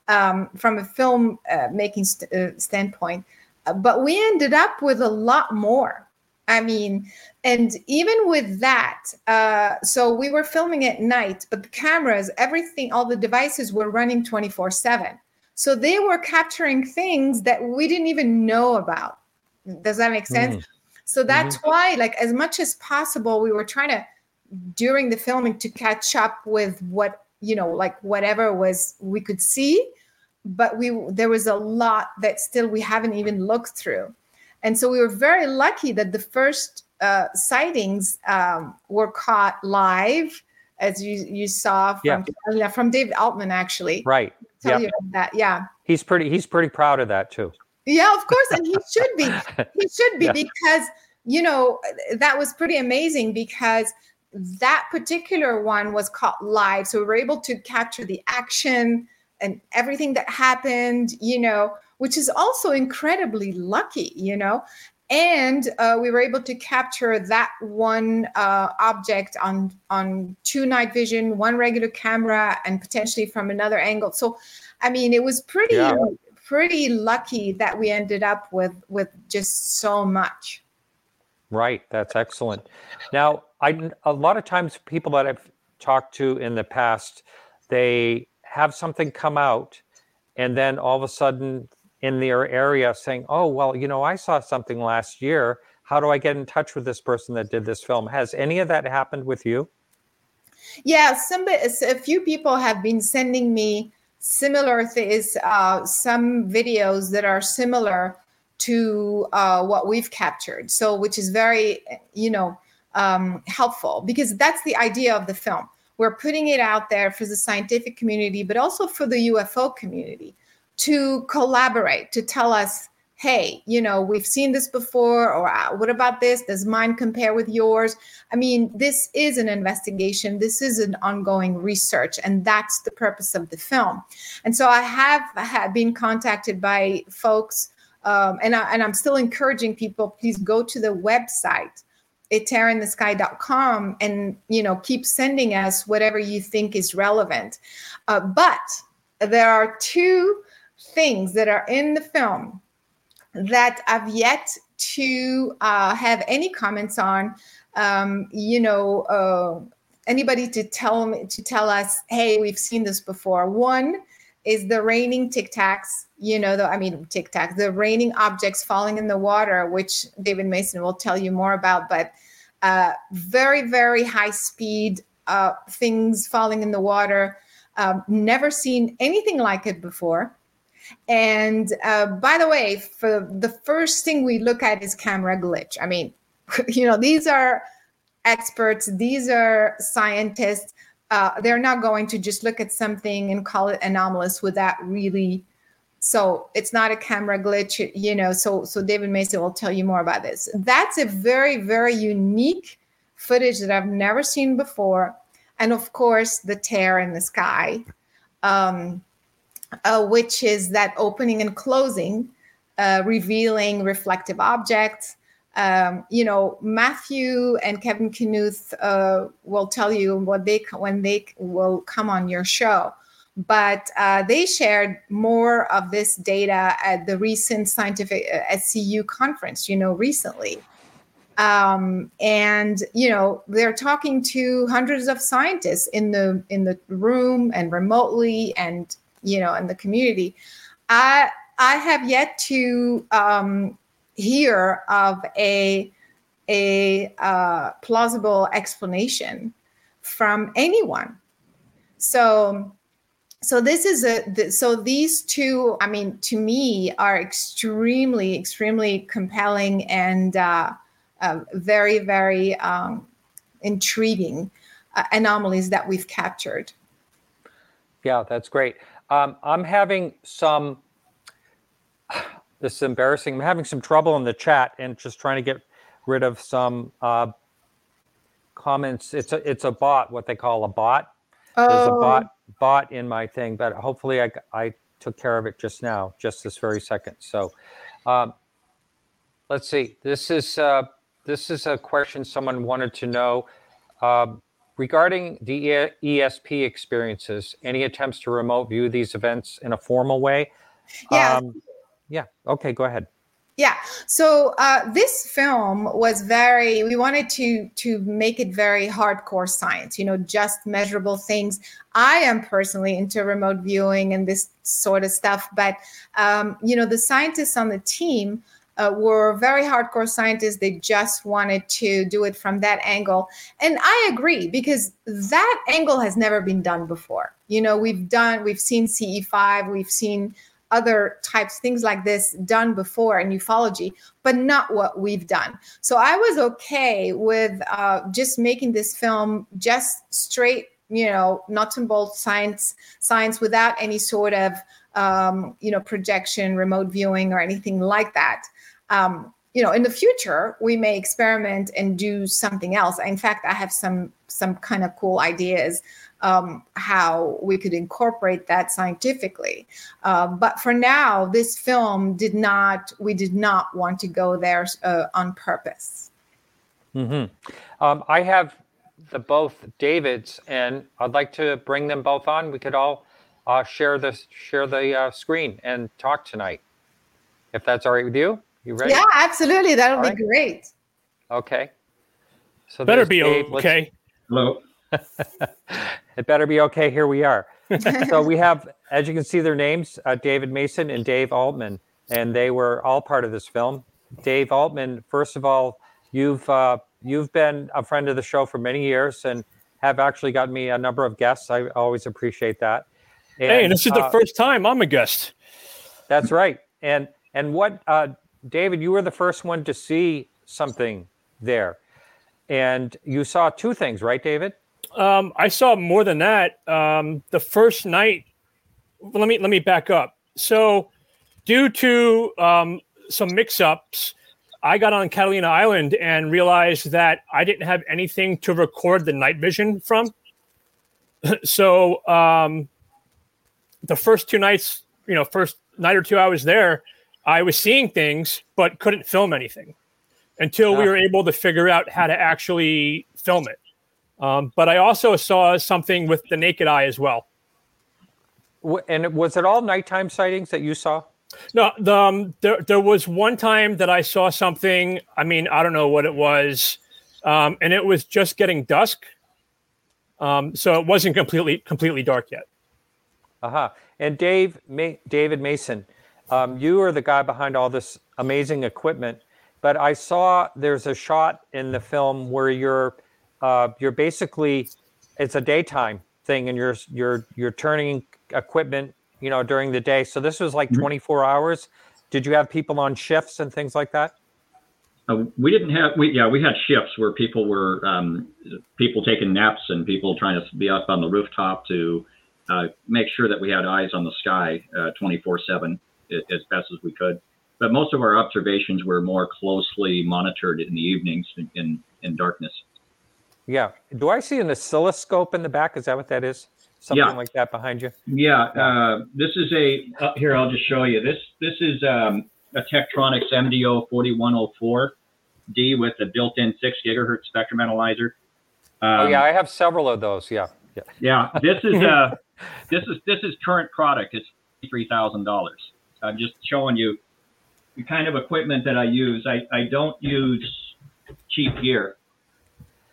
um, from a film uh, making st- uh, standpoint. Uh, but we ended up with a lot more i mean and even with that uh, so we were filming at night but the cameras everything all the devices were running 24 7 so they were capturing things that we didn't even know about does that make sense? Mm. So that's mm-hmm. why, like, as much as possible, we were trying to during the filming to catch up with what you know, like whatever was we could see, but we there was a lot that still we haven't even looked through, and so we were very lucky that the first uh, sightings um, were caught live, as you you saw from yeah. from David Altman actually. Right. Tell yep. you that. Yeah. He's pretty. He's pretty proud of that too. Yeah, of course, and he should be. He should be yeah. because you know that was pretty amazing because that particular one was caught live, so we were able to capture the action and everything that happened. You know, which is also incredibly lucky. You know, and uh, we were able to capture that one uh, object on on two night vision, one regular camera, and potentially from another angle. So, I mean, it was pretty. Yeah pretty lucky that we ended up with with just so much. Right, that's excellent. Now, I a lot of times people that I've talked to in the past, they have something come out, and then all of a sudden in their area saying, "Oh, well, you know, I saw something last year. How do I get in touch with this person that did this film?" Has any of that happened with you? Yeah, some a few people have been sending me similar things, uh, some videos that are similar to uh, what we've captured. So, which is very, you know, um, helpful because that's the idea of the film. We're putting it out there for the scientific community, but also for the UFO community to collaborate, to tell us, hey, you know, we've seen this before, or uh, what about this? Does mine compare with yours? I mean, this is an investigation, this is an ongoing research, and that's the purpose of the film. And so I have, have been contacted by folks, um, and, I, and I'm still encouraging people, please go to the website atearinthesky.com and you know keep sending us whatever you think is relevant uh, but there are two things that are in the film that I've yet to uh, have any comments on. Um, you know, uh, anybody to tell me to tell us, hey, we've seen this before. One is the raining tic tacs. You know, the I mean tic tacs, the raining objects falling in the water, which David Mason will tell you more about. But uh, very, very high speed uh, things falling in the water. Um, never seen anything like it before. And uh, by the way, for the first thing we look at is camera glitch. I mean, you know, these are experts, these are scientists. Uh, they're not going to just look at something and call it anomalous without really. So it's not a camera glitch, you know. So so David Mason will tell you more about this. That's a very very unique footage that I've never seen before, and of course the tear in the sky. Um, uh, which is that opening and closing, uh, revealing reflective objects. Um, you know, Matthew and Kevin Knuth uh, will tell you what they when they will come on your show. But uh, they shared more of this data at the recent scientific uh, SCU conference. You know, recently, um, and you know they're talking to hundreds of scientists in the in the room and remotely and you know, in the community. I I have yet to um, hear of a a uh, plausible explanation from anyone. So so this is a so these two i mean to me are extremely extremely compelling and uh, uh, very very um, intriguing uh, anomalies that we've captured yeah that's great um, I'm having some. This is embarrassing. I'm having some trouble in the chat and just trying to get rid of some uh, comments. It's a it's a bot, what they call a bot. Oh. There's a bot oh. bot in my thing, but hopefully I I took care of it just now, just this very second. So, um, let's see. This is uh, this is a question someone wanted to know. Um, Regarding the ESP experiences, any attempts to remote view these events in a formal way? Yeah. Um, yeah. Okay, go ahead. Yeah. So uh, this film was very. We wanted to to make it very hardcore science. You know, just measurable things. I am personally into remote viewing and this sort of stuff, but um, you know, the scientists on the team uh, were very hardcore scientists. They just wanted to do it from that angle. And I agree because that angle has never been done before. You know, we've done, we've seen CE5, we've seen other types, things like this done before in ufology, but not what we've done. So I was okay with uh, just making this film just straight, you know, nuts and bolts science, science without any sort of, um, you know, projection, remote viewing, or anything like that um, you know in the future we may experiment and do something else. In fact i have some some kind of cool ideas um, how we could incorporate that scientifically. Uh, but for now this film did not we did not want to go there uh, on purpose. Mm-hmm. um, i have the both davids and i'd like to bring them both on. We could all uh, share the share the uh, screen and talk tonight if that's all right with you you ready? Yeah, absolutely. That'll All be right. great. Okay. So better be Dave. okay. Hello. it better be okay. Here we are. so we have, as you can see, their names: uh, David Mason and Dave Altman, and they were all part of this film. Dave Altman, first of all, you've uh, you've been a friend of the show for many years and have actually gotten me a number of guests. I always appreciate that. And, hey, this is the uh, first time I'm a guest. That's right. And and what uh, David, you were the first one to see something there, and you saw two things, right, David? Um, I saw more than that. Um, the first night, let me let me back up. So, due to um, some mix-ups, I got on Catalina Island and realized that I didn't have anything to record the night vision from. so, um, the first two nights, you know, first night or two I was there, I was seeing things but couldn't film anything until we were able to figure out how to actually film it. Um, but I also saw something with the naked eye as well. And was it all nighttime sightings that you saw? No, the, um, there there was one time that I saw something. I mean, I don't know what it was, um, and it was just getting dusk, um, so it wasn't completely completely dark yet. Aha! Uh-huh. And Dave, Ma- David Mason, um, you are the guy behind all this amazing equipment. But I saw there's a shot in the film where you're uh, you're basically it's a daytime thing, and you're you're you're turning equipment, you know, during the day. So this was like mm-hmm. 24 hours. Did you have people on shifts and things like that? Uh, we didn't have we yeah we had shifts where people were um, people taking naps and people trying to be up on the rooftop to uh, make sure that we had eyes on the sky 24 uh, 7 as best as we could but most of our observations were more closely monitored in the evenings in, in, in darkness yeah do i see an oscilloscope in the back is that what that is something yeah. like that behind you? Yeah, uh, this is a uh, here. I'll just show you. This this is um, a Tektronix MDO 4104D with a built-in six gigahertz spectrum analyzer. Um, oh yeah, I have several of those. Yeah, yeah. Yeah, this is uh, this is this is current product. It's three thousand dollars. I'm just showing you the kind of equipment that I use. I, I don't use cheap gear,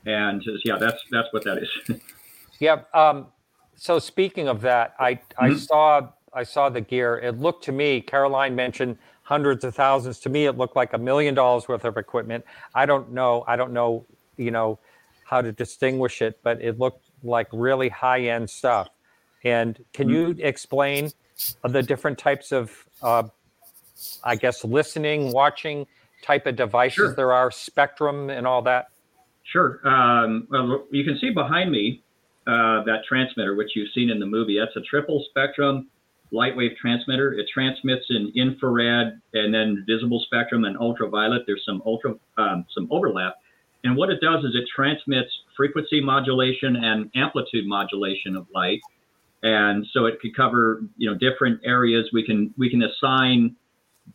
and yeah, that's that's what that is. yeah. Um, so speaking of that, I mm-hmm. I saw I saw the gear. It looked to me, Caroline mentioned hundreds of thousands. To me, it looked like a million dollars worth of equipment. I don't know. I don't know. You know how to distinguish it, but it looked like really high end stuff. And can mm-hmm. you explain the different types of, uh, I guess, listening, watching type of devices sure. there are, spectrum, and all that? Sure. Um, well, you can see behind me uh, that transmitter, which you've seen in the movie. That's a triple spectrum light wave transmitter. It transmits in infrared and then visible spectrum and ultraviolet. There's some ultra um, some overlap, and what it does is it transmits frequency modulation and amplitude modulation of light, and so it could cover you know different areas. We can we can assign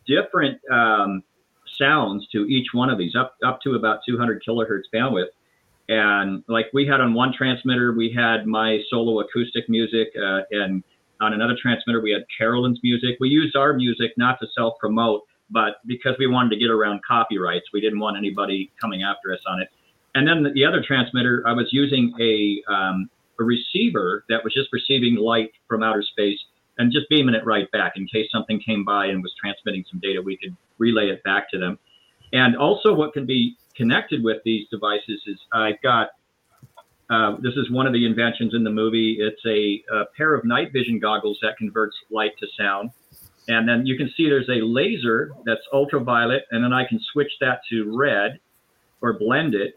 different um, sounds to each one of these up up to about 200 kilohertz bandwidth and like we had on one transmitter, we had my solo acoustic music, uh, and on another transmitter, we had Caroline's music. We used our music not to self promote, but because we wanted to get around copyrights, we didn't want anybody coming after us on it. And then the other transmitter, I was using a, um, a receiver that was just receiving light from outer space and just beaming it right back in case something came by and was transmitting some data, we could relay it back to them. And also, what can be connected with these devices is I've got uh, this is one of the inventions in the movie. It's a, a, pair of night vision goggles that converts light to sound. And then you can see there's a laser that's ultraviolet, and then I can switch that to red or blend it.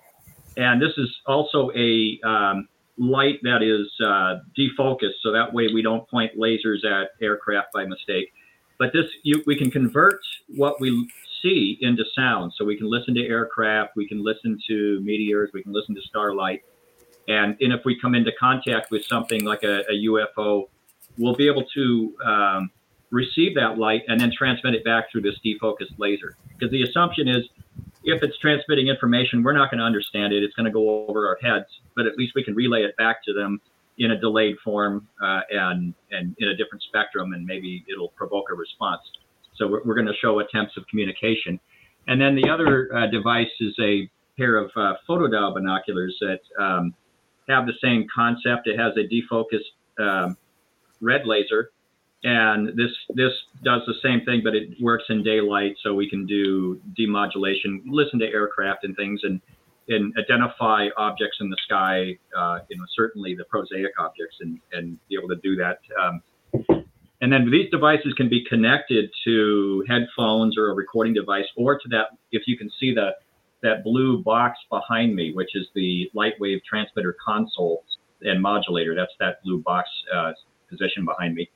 And this is also a um, light that is uh, defocused, so that way we don't point lasers at aircraft by mistake. But this, you, we can convert what we see into sound. So we can listen to aircraft, we can listen to meteors, we can listen to starlight. And, and if we come into contact with something like a, a UFO, we'll be able to um, receive that light and then transmit it back through this defocused laser. Because the assumption is if it's transmitting information, we're not going to understand it. It's going to go over our heads, but at least we can relay it back to them in a delayed form uh, and, and in a different spectrum, and maybe it'll provoke a response. So we're, we're going to show attempts of communication. And then the other uh, device is a pair of uh, photodial binoculars that um, have the same concept. It has a defocused um, red laser, and this this does the same thing, but it works in daylight, so we can do demodulation, listen to aircraft and things, and and identify objects in the sky. Uh, you know, certainly the prosaic objects, and and be able to do that. Um, And then these devices can be connected to headphones or a recording device, or to that. If you can see the that blue box behind me, which is the Lightwave transmitter console and modulator. That's that blue box uh, position behind me,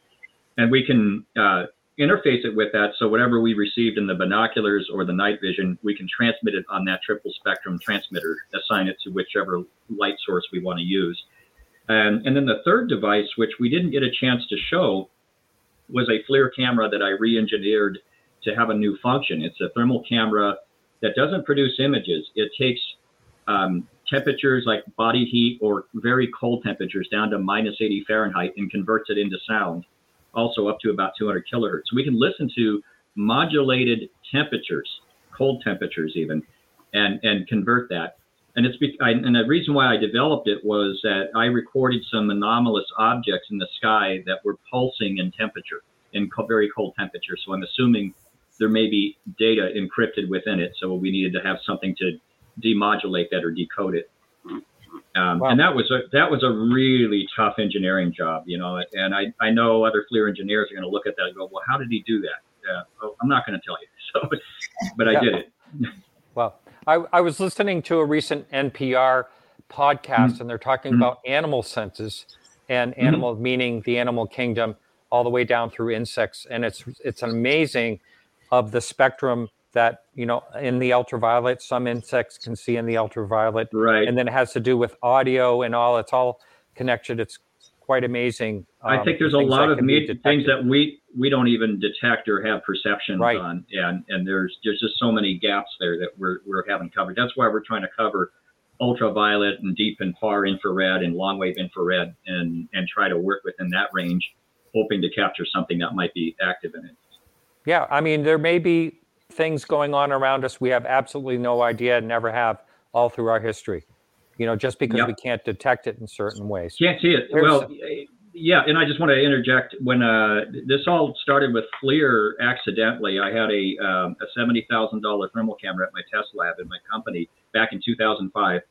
and we can uh, interface it with that. So whatever we received in the binoculars or the night vision, we can transmit it on that triple spectrum transmitter, assign it to whichever light source we want to use. And, and then the third device, which we didn't get a chance to show, was a FLIR camera that I re-engineered to have a new function. It's a thermal camera that doesn't produce images. It takes um, temperatures like body heat or very cold temperatures down to minus 80 Fahrenheit and converts it into sound, also up to about 200 kilohertz. We can listen to modulated temperatures, cold temperatures even, and, and convert that. And it's be, I, and the reason why I developed it was that I recorded some anomalous objects in the sky that were pulsing in temperature, in co- very cold temperature. So I'm assuming there may be data encrypted within it. So we needed to have something to demodulate that or decode it. Um, wow. And that was a that was a really tough engineering job, you know. And I, I know other FLIR engineers are going to look at that and go, well, how did he do that? Uh, oh, I'm not going to tell you. So, but I did it. well, I, I was listening to a recent NPR podcast, mm-hmm. and they're talking mm-hmm. about animal senses and mm-hmm. animal mm-hmm. meaning the animal kingdom all the way down through insects, and it's it's amazing of the spectrum that you know in the ultraviolet some insects can see in the ultraviolet. Right. And then it has to do with audio and all it's all connected. It's quite amazing um, i think there's a lot of me- things that we we don't even detect or have perceptions right. on. And and there's there's just so many gaps there that we're we're having covered. That's why we're trying to cover ultraviolet and deep and far infrared and long wave infrared and and try to work within that range hoping to capture something that might be active in it. Yeah, I mean, there may be things going on around us we have absolutely no idea and never have all through our history. You know, just because yep. we can't detect it in certain ways. Can't see it. There's, well, yeah, and I just want to interject. When uh, this all started with FLIR accidentally, I had a um, a seventy thousand dollar thermal camera at my test lab in my company back in two thousand five,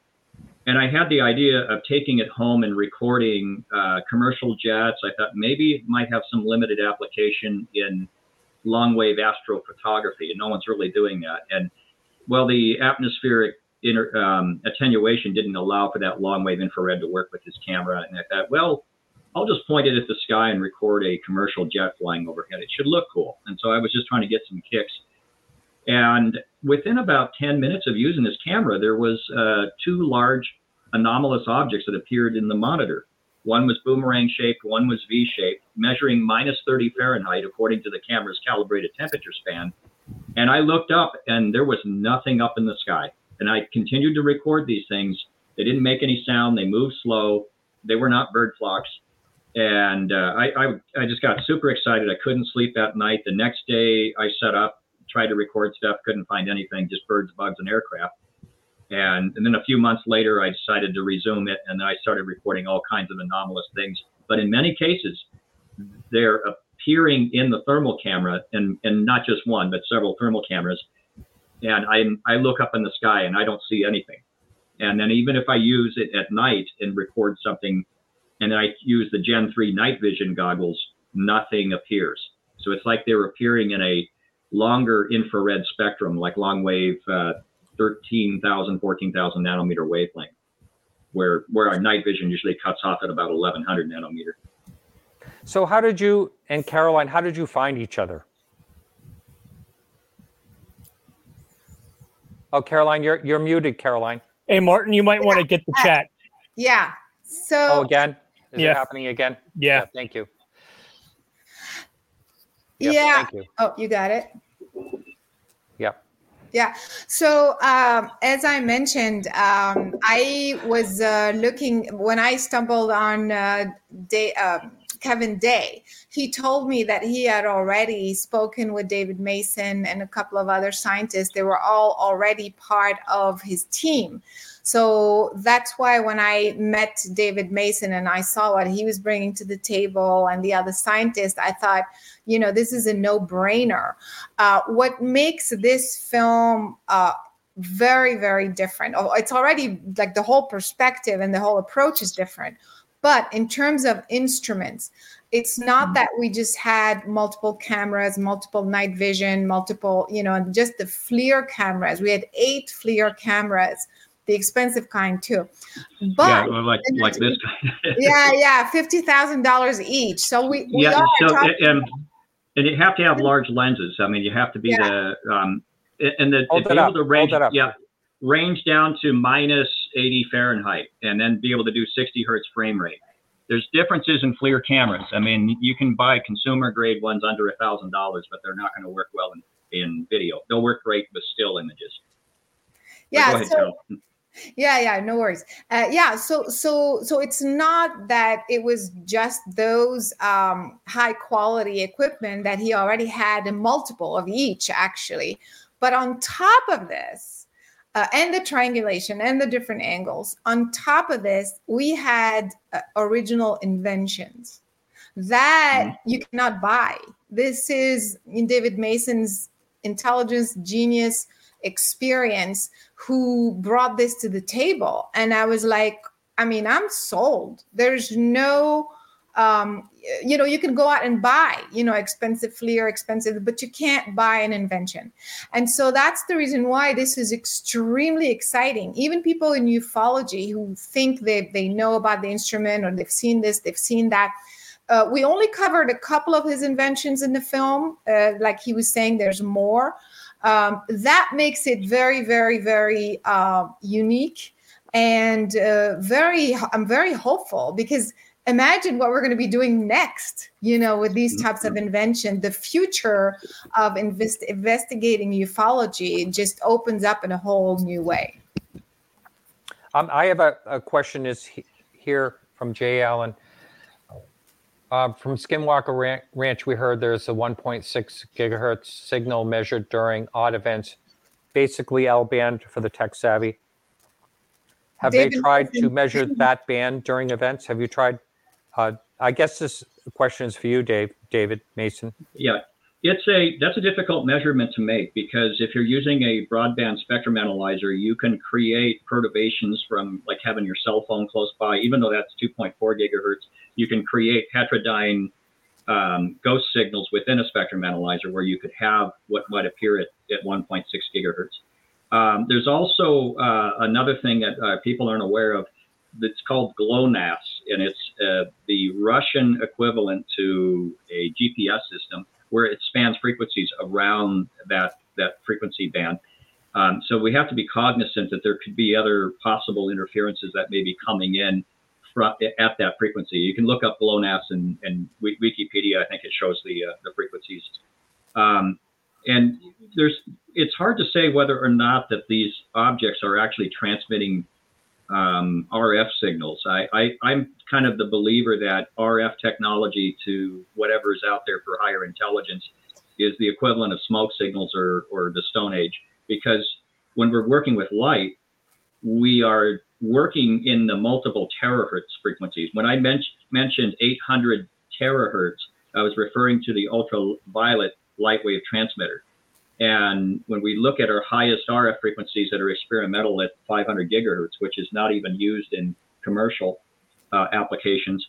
and I had the idea of taking it home and recording uh, commercial jets. I thought maybe it might have some limited application in long wave astrophotography, and no one's really doing that. And well, the atmospheric inter, um, attenuation didn't allow for that long wave infrared to work with his camera. And I thought, well, I'll just point it at the sky and record a commercial jet flying overhead. It should look cool. And so I was just trying to get some kicks. And within about 10 minutes of using this camera, there was uh, two large anomalous objects that appeared in the monitor. One was boomerang shaped, one was V shaped, measuring minus 30 Fahrenheit according to the camera's calibrated temperature span. And I looked up and there was nothing up in the sky. And I continued to record these things. They didn't make any sound, they moved slow, they were not bird flocks. And uh, I, I, I just got super excited. I couldn't sleep that night. The next day, I set up, tried to record stuff, couldn't find anything, just birds, bugs, and aircraft. And, and then a few months later, I decided to resume it, and then I started recording all kinds of anomalous things. But in many cases, they're appearing in the thermal camera, and, and not just one, but several thermal cameras. And I, I look up in the sky and I don't see anything. And then even if I use it at night and record something, and I use the Gen 3 night vision goggles, nothing appears. So it's like they're appearing in a longer infrared spectrum, like long wave uh, 13,000, 14,000 nanometer wavelength, where, where our night vision usually cuts off at about 1100 nanometer. So, how did you and Caroline, how did you find each other? Oh, Caroline, you're you're muted, Caroline. Hey, Martin, you might want to get the chat. Yeah. So. Oh, again? Is yeah. it happening again? Yeah. yeah thank you. yeah. Thank you. Oh, you got it. Yeah. So um, as I mentioned, um, I was uh, looking when I stumbled on uh, Day, uh, Kevin Day. He told me that he had already spoken with David Mason and a couple of other scientists. They were all already part of his team. So that's why when I met David Mason and I saw what he was bringing to the table and the other scientists, I thought, you know, this is a no brainer. Uh, what makes this film uh, very, very different? Oh, it's already like the whole perspective and the whole approach is different. But in terms of instruments, it's not mm-hmm. that we just had multiple cameras, multiple night vision, multiple, you know, just the FLIR cameras. We had eight FLIR cameras the expensive kind too. But yeah, like like this. yeah, yeah, fifty thousand dollars each. So we, we yeah, so and, and you have to have large lenses. I mean, you have to be yeah. the um, and the Hold be able to range yeah range down to minus eighty Fahrenheit, and then be able to do sixty hertz frame rate. There's differences in FLIR cameras. I mean, you can buy consumer grade ones under a thousand dollars, but they're not going to work well in, in video. They'll work great with still images. Yeah. Ahead, so, yeah yeah no worries. Uh, yeah so so so it's not that it was just those um, high quality equipment that he already had a multiple of each actually. But on top of this uh, and the triangulation and the different angles on top of this we had uh, original inventions that mm-hmm. you cannot buy. This is in david mason's intelligence genius experience who brought this to the table. And i was like i mean i'm sold. There's no um, you know you can go out and buy you know expensive FLIR expensive but you can't buy an invention. And so that's the reason why this is extremely exciting. Even people in ufology who think they, they know about the instrument or they've seen this they've seen that uh, we only covered a couple of his inventions in the film. Uh, like he was saying there's more um, that makes it very, very, very uh, unique and uh, very. I'm very hopeful because imagine what we're going to be doing next. You know, with these types of invention, the future of invest- investigating ufology just opens up in a whole new way. Um, I have a, a question. Is he, here from Jay Allen. Uh, from Skinwalker Ranch, we heard there's a 1.6 gigahertz signal measured during odd events, basically L band for the tech savvy. Have David they tried to measure that band during events? Have you tried? Uh, I guess this question is for you, Dave, David Mason. Yeah, it's a that's a difficult measurement to make because if you're using a broadband spectrum analyzer, you can create perturbations from like having your cell phone close by, even though that's 2.4 gigahertz. You can create heterodyne um, ghost signals within a spectrum analyzer where you could have what might appear at, at 1.6 gigahertz. Um, there's also uh, another thing that uh, people aren't aware of that's called GLONASS, and it's uh, the Russian equivalent to a GPS system where it spans frequencies around that that frequency band. Um, so we have to be cognizant that there could be other possible interferences that may be coming in from, at that frequency. You can look up GLONASS and, and Wikipedia. I think it shows the uh, the frequencies. Um, and there's it's hard to say whether or not that these objects are actually transmitting um, RF signals. I, I, am kind of the believer that RF technology to whatever is out there for higher intelligence is the equivalent of smoke signals or, or the Stone Age. Because when we're working with light, we are working in the multiple terahertz frequencies. When I men- mentioned 800 terahertz, I was referring to the ultraviolet light wave transmitter. And when we look at our highest RF frequencies that are experimental at 500 gigahertz, which is not even used in commercial uh, applications,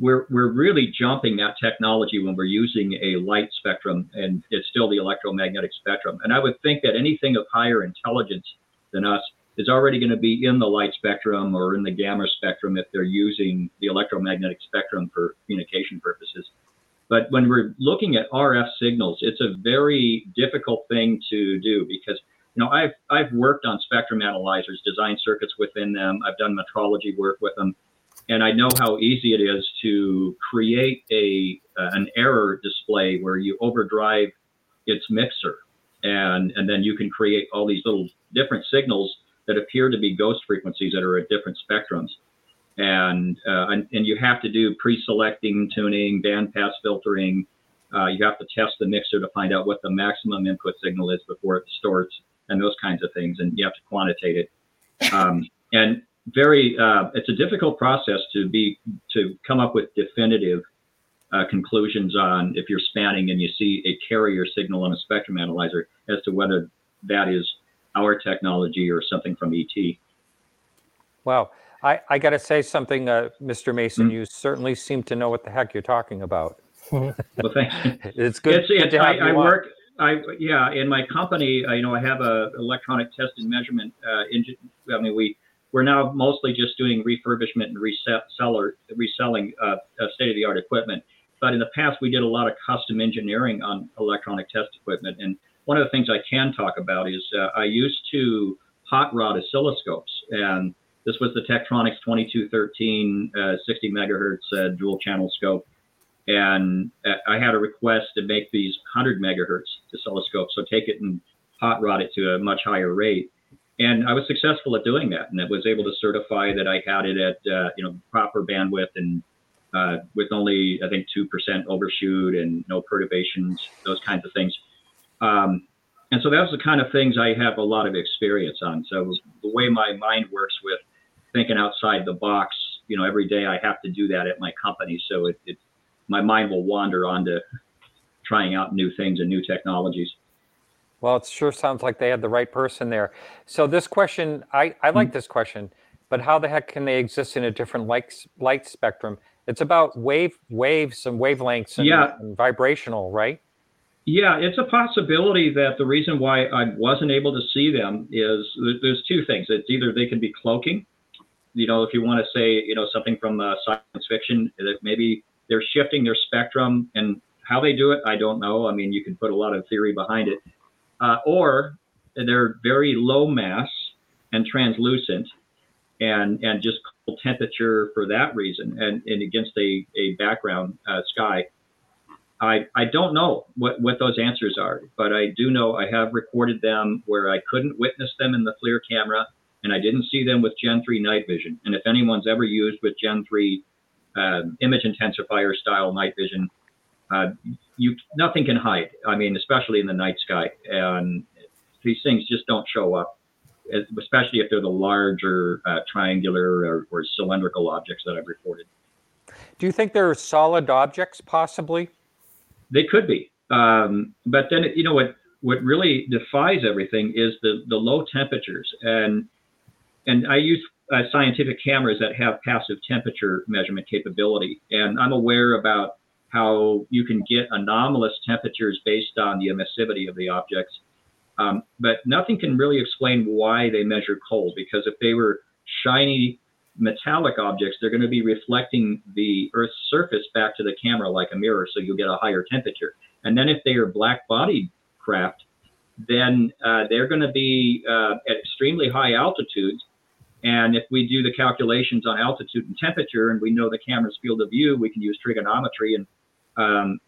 we're, we're really jumping that technology when we're using a light spectrum and it's still the electromagnetic spectrum. And I would think that anything of higher intelligence than us is already going to be in the light spectrum or in the gamma spectrum if they're using the electromagnetic spectrum for communication purposes. But when we're looking at RF signals, it's a very difficult thing to do because you know I've I've worked on spectrum analyzers, designed circuits within them. I've done metrology work with them, and I know how easy it is to create a uh, an error display where you overdrive its mixer, and and then you can create all these little different signals that appear to be ghost frequencies that are at different spectrums and, uh, and, and you have to do pre-selecting, tuning, bandpass filtering. Uh, you have to test the mixer to find out what the maximum input signal is before it starts, and those kinds of things. And you have to quantitate it. Um, and very, uh, it's a difficult process to be to come up with definitive uh, conclusions on if you're spanning and you see a carrier signal on a spectrum analyzer as to whether that is our technology or something from ET. Wow. I, I got to say something, uh, Mr. Mason. Mm-hmm. You certainly seem to know what the heck you're talking about. well, thank you. It's good. It's, good it's, I, I work. I yeah. In my company, uh, you know, I have a electronic test and measurement. Uh, engine. I mean, we we're now mostly just doing refurbishment and reseller reselling uh, uh, state of the art equipment. But in the past, we did a lot of custom engineering on electronic test equipment. And one of the things I can talk about is uh, I used to hot rod oscilloscopes, and this was the Tektronix 2213 uh, 60 megahertz uh, dual channel scope and uh, I had a request to make these 100 megahertz oscilloscopes, so take it and hot rod it to a much higher rate. And I was successful at doing that, and I was able to certify that I had it at uh, you know proper bandwidth and uh, with only I think two percent overshoot and no perturbations, those kinds of things. Um, and so that's the kind of things I have a lot of experience on. So the way my mind works with thinking outside the box, you know, every day I have to do that at my company. So it, it my mind will wander onto trying out new things and new technologies. Well, it sure sounds like they had the right person there. So this question, I, I like mm-hmm. this question, but how the heck can they exist in a different light, light spectrum? It's about wave waves and wavelengths and, Yeah. and vibrational, right? Yeah, it's a possibility that the reason why I wasn't able to see them is there's two things. It's either they can be cloaking, you know, if you want to say, you know, something from uh, science fiction, that maybe they're shifting their spectrum and how they do it, I don't know. I mean, you can put a lot of theory behind it. Uh, or they're very low mass and translucent and and just cold temperature for that reason and, and against a, a background uh, sky. I, I don't know what, what those answers are, but I do know I have recorded them where I couldn't witness them in the FLIR camera and I didn't see them with Gen 3 night vision. And if anyone's ever used with Gen 3 um, image intensifier style night vision, uh, you nothing can hide. I mean, especially in the night sky, and these things just don't show up, especially if they're the larger uh, triangular or, or cylindrical objects that I've reported. Do you think they're solid objects, possibly? They could be, um, but then you know what? What really defies everything is the the low temperatures, and and I use uh, scientific cameras that have passive temperature measurement capability, and I'm aware about how you can get anomalous temperatures based on the emissivity of the objects. Um, but nothing can really explain why they measure cold because if they were shiny metallic objects, they're going to be reflecting the Earth's surface back to the camera like a mirror, so you'll get a higher temperature. And then if they are black bodied craft, then uh, they're going to be uh, at extremely high altitudes. And if we do the calculations on altitude and temperature, and we know the camera's field of view, we can use trigonometry and um,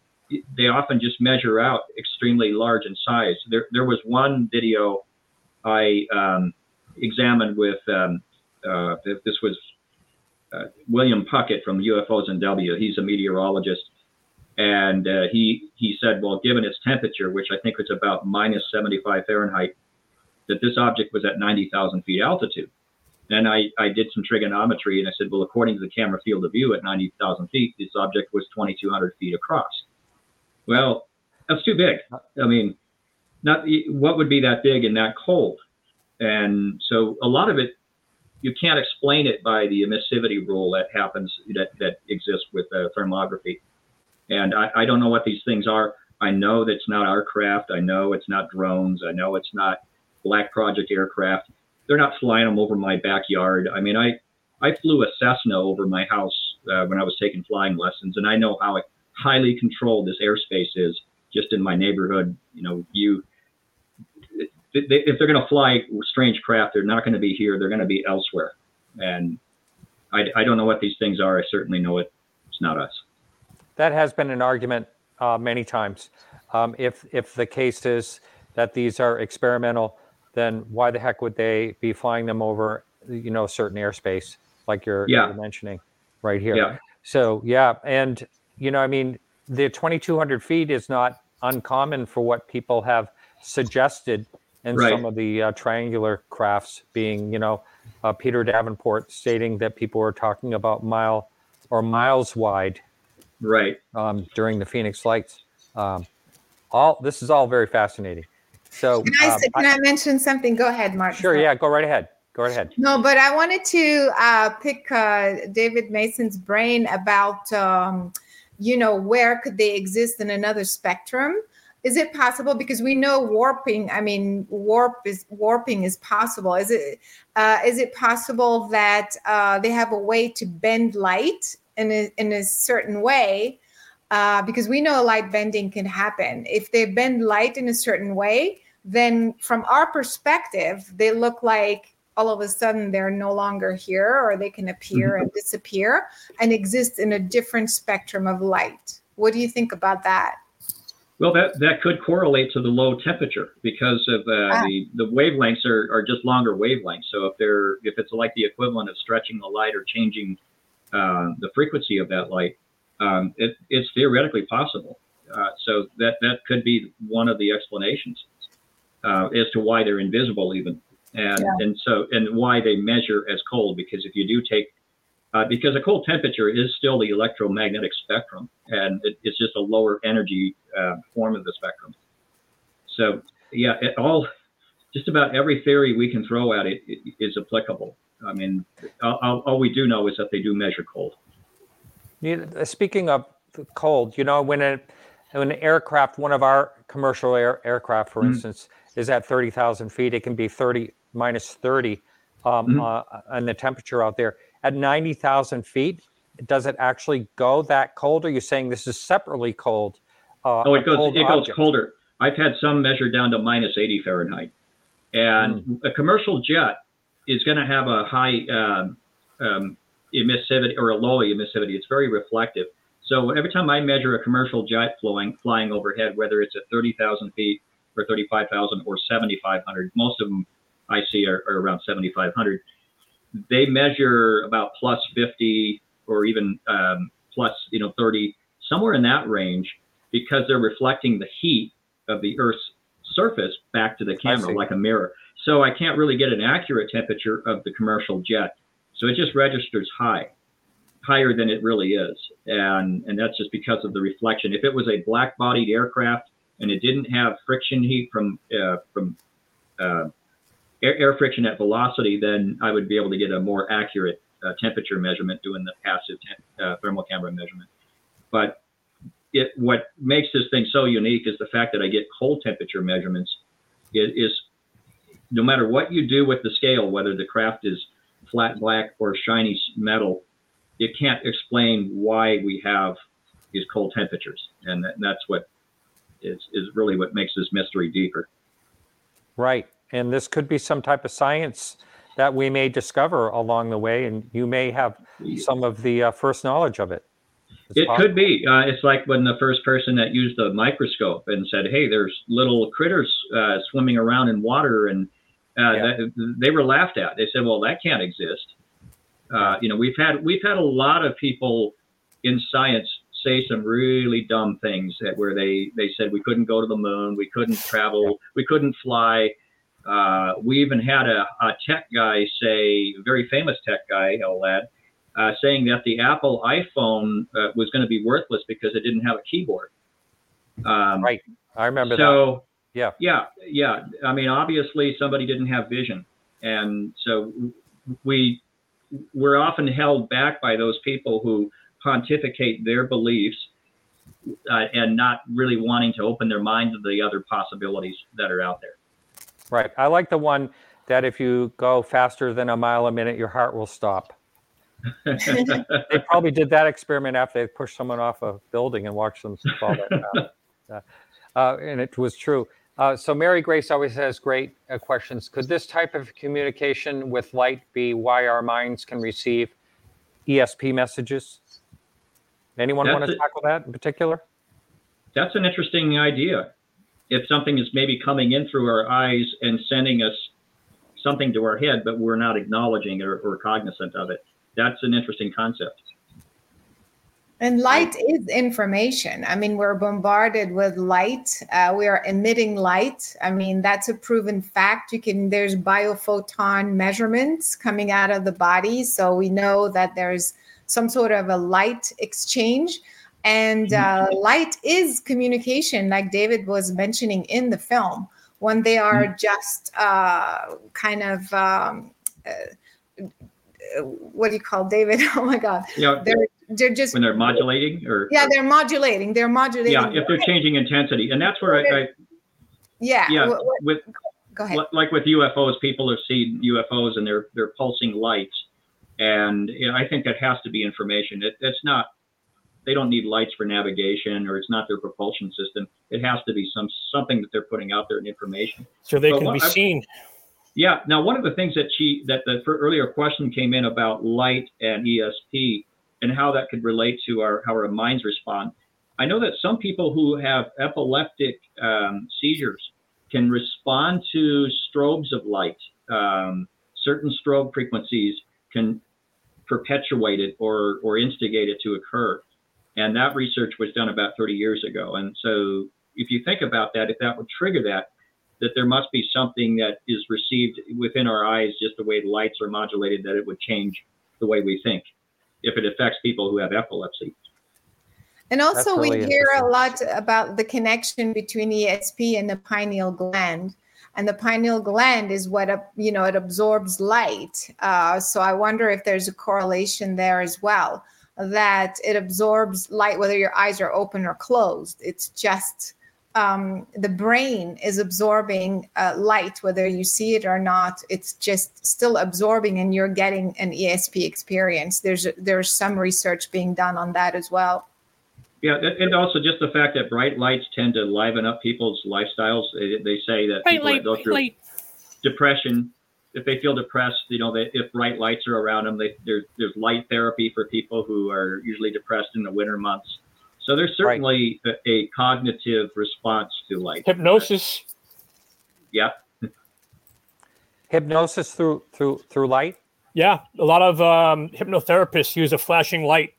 they often just measure out extremely large in size. There, there was one video I um, examined with, um, uh, this was uh, William Puckett from UFOs and W. He's a meteorologist. And uh, he, he said, well, given its temperature, which I think was about minus 75 Fahrenheit, that this object was at 90,000 feet altitude. And I, I did some trigonometry and I said, well, according to the camera field of view at 90,000 feet, this object was 2,200 feet across. Well, that's too big. I mean, not what would be that big and that cold. And so a lot of it, you can't explain it by the emissivity rule that happens that, that exists with uh, thermography. And I, I don't know what these things are. I know that's not our craft. I know it's not drones. I know it's not Black Project aircraft. They're not flying them over my backyard. I mean, I I flew a Cessna over my house uh, when I was taking flying lessons, and I know how highly controlled this airspace is just in my neighborhood. You know, you if they're going to fly strange craft, they're not going to be here. They're going to be elsewhere. And I, I don't know what these things are. I certainly know it. It's not us. That has been an argument uh, many times. Um, if if the case is that these are experimental, then why the heck would they be flying them over, you know, certain airspace like you're, Yeah. you're mentioning right here? Yeah. So yeah, and you know, I mean, the 2,200 feet is not uncommon for what people have suggested in Right. some of the uh, triangular crafts. Being, you know, uh, Peter Davenport stating that people were talking about mile or miles wide Right. um, during the Phoenix Lights. Um, all this is all very fascinating. So Can I, um, can I mention something? Go ahead, Mark. sure, yeah, go right ahead. Go right ahead. No, but I wanted to uh, pick uh, David Mason's brain about, um, you know, where could they exist in another spectrum? Is it possible? Because we know warping. I mean, warp is warping is possible. Is it uh, is it possible that uh, they have a way to bend light in a, in a certain way? Uh, because we know light bending can happen. If they bend light in a certain way, then from our perspective, they look like all of a sudden they're no longer here or they can appear Mm-hmm. and disappear and exist in a different spectrum of light. What do you think about that? Well, that, that could correlate to the low temperature because of uh, Ah. the the wavelengths are, are just longer wavelengths. So if they're if it's like the equivalent of stretching the light or changing uh, the frequency of that light, um, it, it's theoretically possible. Uh, so that that could be one of the explanations uh, as to why they're invisible even, and Yeah. and so and why they measure as cold because if you do take uh, because a cold temperature is still the electromagnetic spectrum, and it, it's just a lower energy uh, form of the spectrum. So, yeah, it all, just about every theory we can throw at it i- applicable. I mean, all, all- all we do know is that they do measure cold. You, uh, speaking of cold, you know, when a when an aircraft, one of our commercial air, aircraft, for Mhm. instance, is at thirty thousand feet, it can be thirty minus thirty, um, Mhm. uh, and the temperature out there at ninety thousand feet. Does it actually go that cold? Or are you saying this is separately cold? Uh, Oh, it goes cold it goes colder. I've had some measured down to minus 80 Fahrenheit, and a commercial jet is going to have a high um, um, emissivity or a low emissivity. It's very reflective. So every time I measure a commercial jet flowing flying overhead, whether it's at 30,000 feet or 35,000 or 7,500, most of them I see are, are around 7,500. They measure about plus 50 or even um, plus you know 30, somewhere in that range, because they're reflecting the heat of the Earth's surface back to the camera like a mirror. So I can't really get an accurate temperature of the commercial jet. So it just registers high, higher than it really is, and and that's just because of the reflection. If it was a black-bodied aircraft and it didn't have friction heat from uh, from uh, air, air friction at velocity, then I would be able to get a more accurate uh, temperature measurement doing the passive uh, thermal camera measurement. But it what makes this thing so unique is the fact that I get cold temperature measurements. It is no matter what you do with the scale, whether the craft is flat black or shiny metal, it can't explain why we have these cold temperatures, and, that, and that's what is is really what makes this mystery deeper. Right. And this could be some type of science that we may discover along the way, and you may have some of the uh, first knowledge of it. It's It possible. could be. Uh, it's like when the first person that used the microscope and said, "Hey, there's little critters uh, swimming around in water," and uh, that, they were laughed at. They said, "Well, that can't exist." Uh, you know, we've had we've had a lot of people in science say some really dumb things that where they they said we couldn't go to the moon, we couldn't travel, we couldn't fly. Uh, we even had a, a tech guy say, a very famous tech guy, Elad, uh, saying that the Apple iPhone uh, was going to be worthless because it didn't have a keyboard. Um, right. I remember so, that. Yeah. Yeah. Yeah. I mean, obviously somebody didn't have vision. And so we, we're often held back by those people who pontificate their beliefs uh, and not really wanting to open their mind to the other possibilities that are out there. Right. I like the one that if you go faster than a mile a minute, your heart will stop. they probably did that experiment after they pushed someone off a building and watched them fall down. Uh, uh, and it was true. Uh, so Mary Grace always has great uh, questions. Could this type of communication with light be why our minds can receive ESP messages? Anyone That's want to it. tackle that in particular? That's an interesting idea. If something is maybe coming in through our eyes and sending us something to our head, but we're not acknowledging or, or cognizant of it, that's an interesting concept. And light is information. I mean, we're bombarded with light. Uh, we are emitting light. I mean, that's a proven fact. You can there's biophoton measurements coming out of the body, so we know that there's some sort of a light exchange. And uh, light is communication, like David was mentioning in the film. When they are just uh, kind of um, uh, what do you call David? Oh my God. Yeah. They're they're just when they're modulating or yeah, they're modulating. They're modulating. yeah, if they're changing intensity, and that's where I, I yeah. yeah what- what- with go ahead. like with UFOs, people have seen UFOs and they're they're pulsing lights, and you know, I think that has to be information. It, it's not they don't need lights for navigation or it's not their propulsion system. It has to be some something that they're putting out there in information. So they But can be I- seen. Yeah. Now, one of the things that she that the earlier question came in about light and ESP and how that could relate to our how our minds respond. I know that some people who have epileptic um, seizures can respond to strobes of light. Um, certain strobe frequencies can perpetuate it or or instigate it to occur. And that research was done about 30 years ago. And so, if you think about that, if that would trigger that, that there must be something that is received within our eyes, just the way the lights are modulated, that it would change the way we think if it affects people who have epilepsy. And also, That's we hear a lot about the connection between ESP and the pineal gland. And the pineal gland is what, you know, it absorbs light. Uh, so I wonder if there's a correlation there as well, that it absorbs light whether your eyes are open or closed. It's just um, the brain is absorbing uh, light, whether you see it or not. It's just still absorbing, and you're getting an ESP experience. There's there's some research being done on that as well. Yeah, and- and also just the fact that bright lights tend to liven up people's lifestyles. They, they say that Bright people light, that go through light. depression, if they feel depressed, you know, they, if bright lights are around them, they, there's there's light therapy for people who are usually depressed in the winter months. So there's certainly a, a cognitive response to light. Hypnosis. Yeah. Hypnosis through through through light. Yeah, a lot of um, hypnotherapists use a flashing light Huh.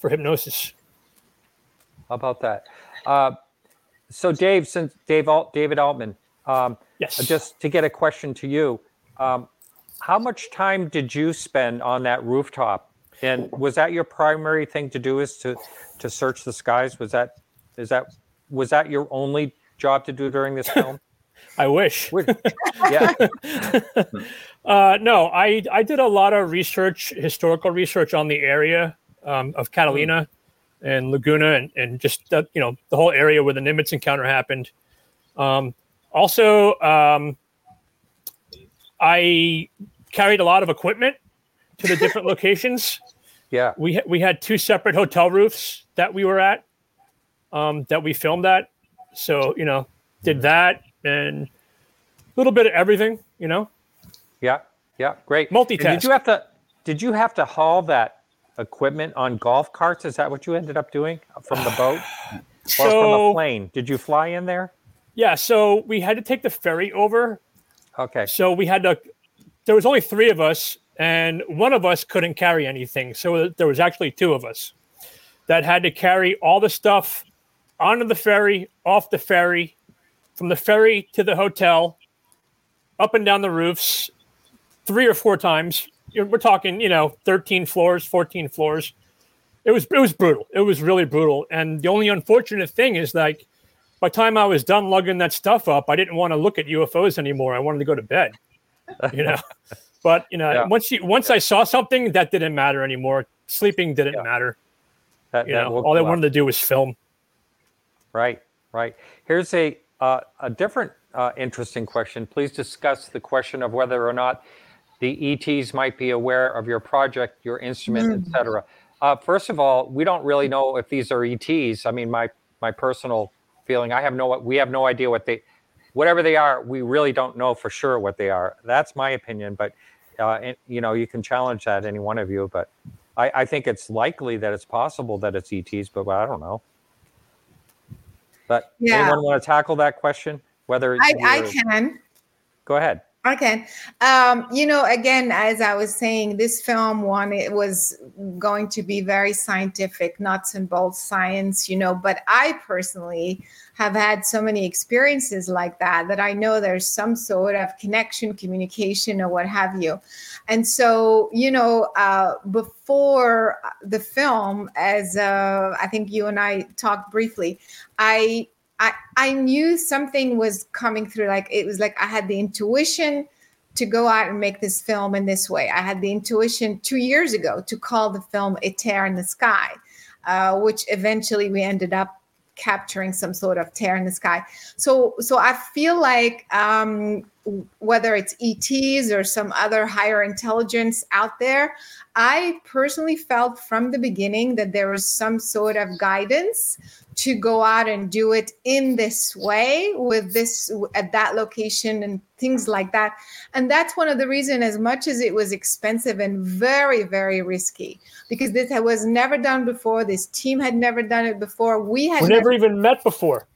For hypnosis. How about that? Uh, so, Dave, since Dave Alt, David Altman, um, Yes. just to get a question to you, um, how much time did you spend on that rooftop? And was that your primary thing to do? Is to to search the skies? Was that is that was that your only job to do during this film? I wish. yeah. Uh, no, I I did a lot of research, historical research on the area um, of Catalina and Laguna, and, and just that, you know the whole area where the Nimitz encounter happened. Um, also, um, I carried a lot of equipment to the different locations. Yeah, we ha- we had two separate hotel roofs that we were at, um, that we filmed at. So you know, did that and a little bit of everything. You know. Yeah, yeah, great. Multitask. And did you have to? Did you have to haul that equipment on golf carts? Is that what you ended up doing from the boat or from a plane? Did you fly in there? Yeah, so we had to take the ferry over. Okay. So we had to. There was only three of us, and one of us couldn't carry anything. So there was actually two of us that had to carry all the stuff onto the ferry, off the ferry, from the ferry to the hotel, up and down the roofs, three or four times. We're talking, you know, thirteen floors, fourteen floors. It was it was brutal. It was really brutal. And the only unfortunate thing is like by the time I was done lugging that stuff up, I didn't want to look at UFOs anymore. I wanted to go to bed. You know. but you know, Yeah. once you once I saw something, that didn't matter anymore. Sleeping didn't matter. That, You that know, all I wanted to do was film. Right, right. Here's a uh, a different uh, interesting question. Please discuss the question of whether or not the ETs might be aware of your project, your instrument, Mm. etc. Uh, first of all, we don't really know if these are ETs. I mean, my my personal feeling, I have no, we have no idea what they, whatever they are, we really don't know for sure what they are. That's my opinion, but uh, and, you know, you can challenge that any one of you, but I, I think it's likely that it's possible that it's ETs, but I don't know. But Yeah. anyone want to tackle that question? Whether I, I can. go ahead. Okay. Um, you know, again, as I was saying, this film one it was going to be very scientific, nuts and bolts science, you know, but I personally have had so many experiences like that that I know there's some sort of connection, communication, or what have you. And so, you know, uh, before the film, as uh, I think you and I talked briefly, I I, I knew something was coming through like it was like i had the intuition to go out and make this film in this way. I had the intuition two years ago to call the film A Tear in the Sky, uh, which eventually we ended up capturing some sort of tear in the sky. So, so I feel like um, whether it's ETs or some other higher intelligence out there, I personally felt from the beginning that there was some sort of guidance to go out and do it in this way with this at that location and things like that. And that's one of the reasons, as much as it was expensive and very, very risky, because this was never done before. This team had never done it before. We had we never, never even met before.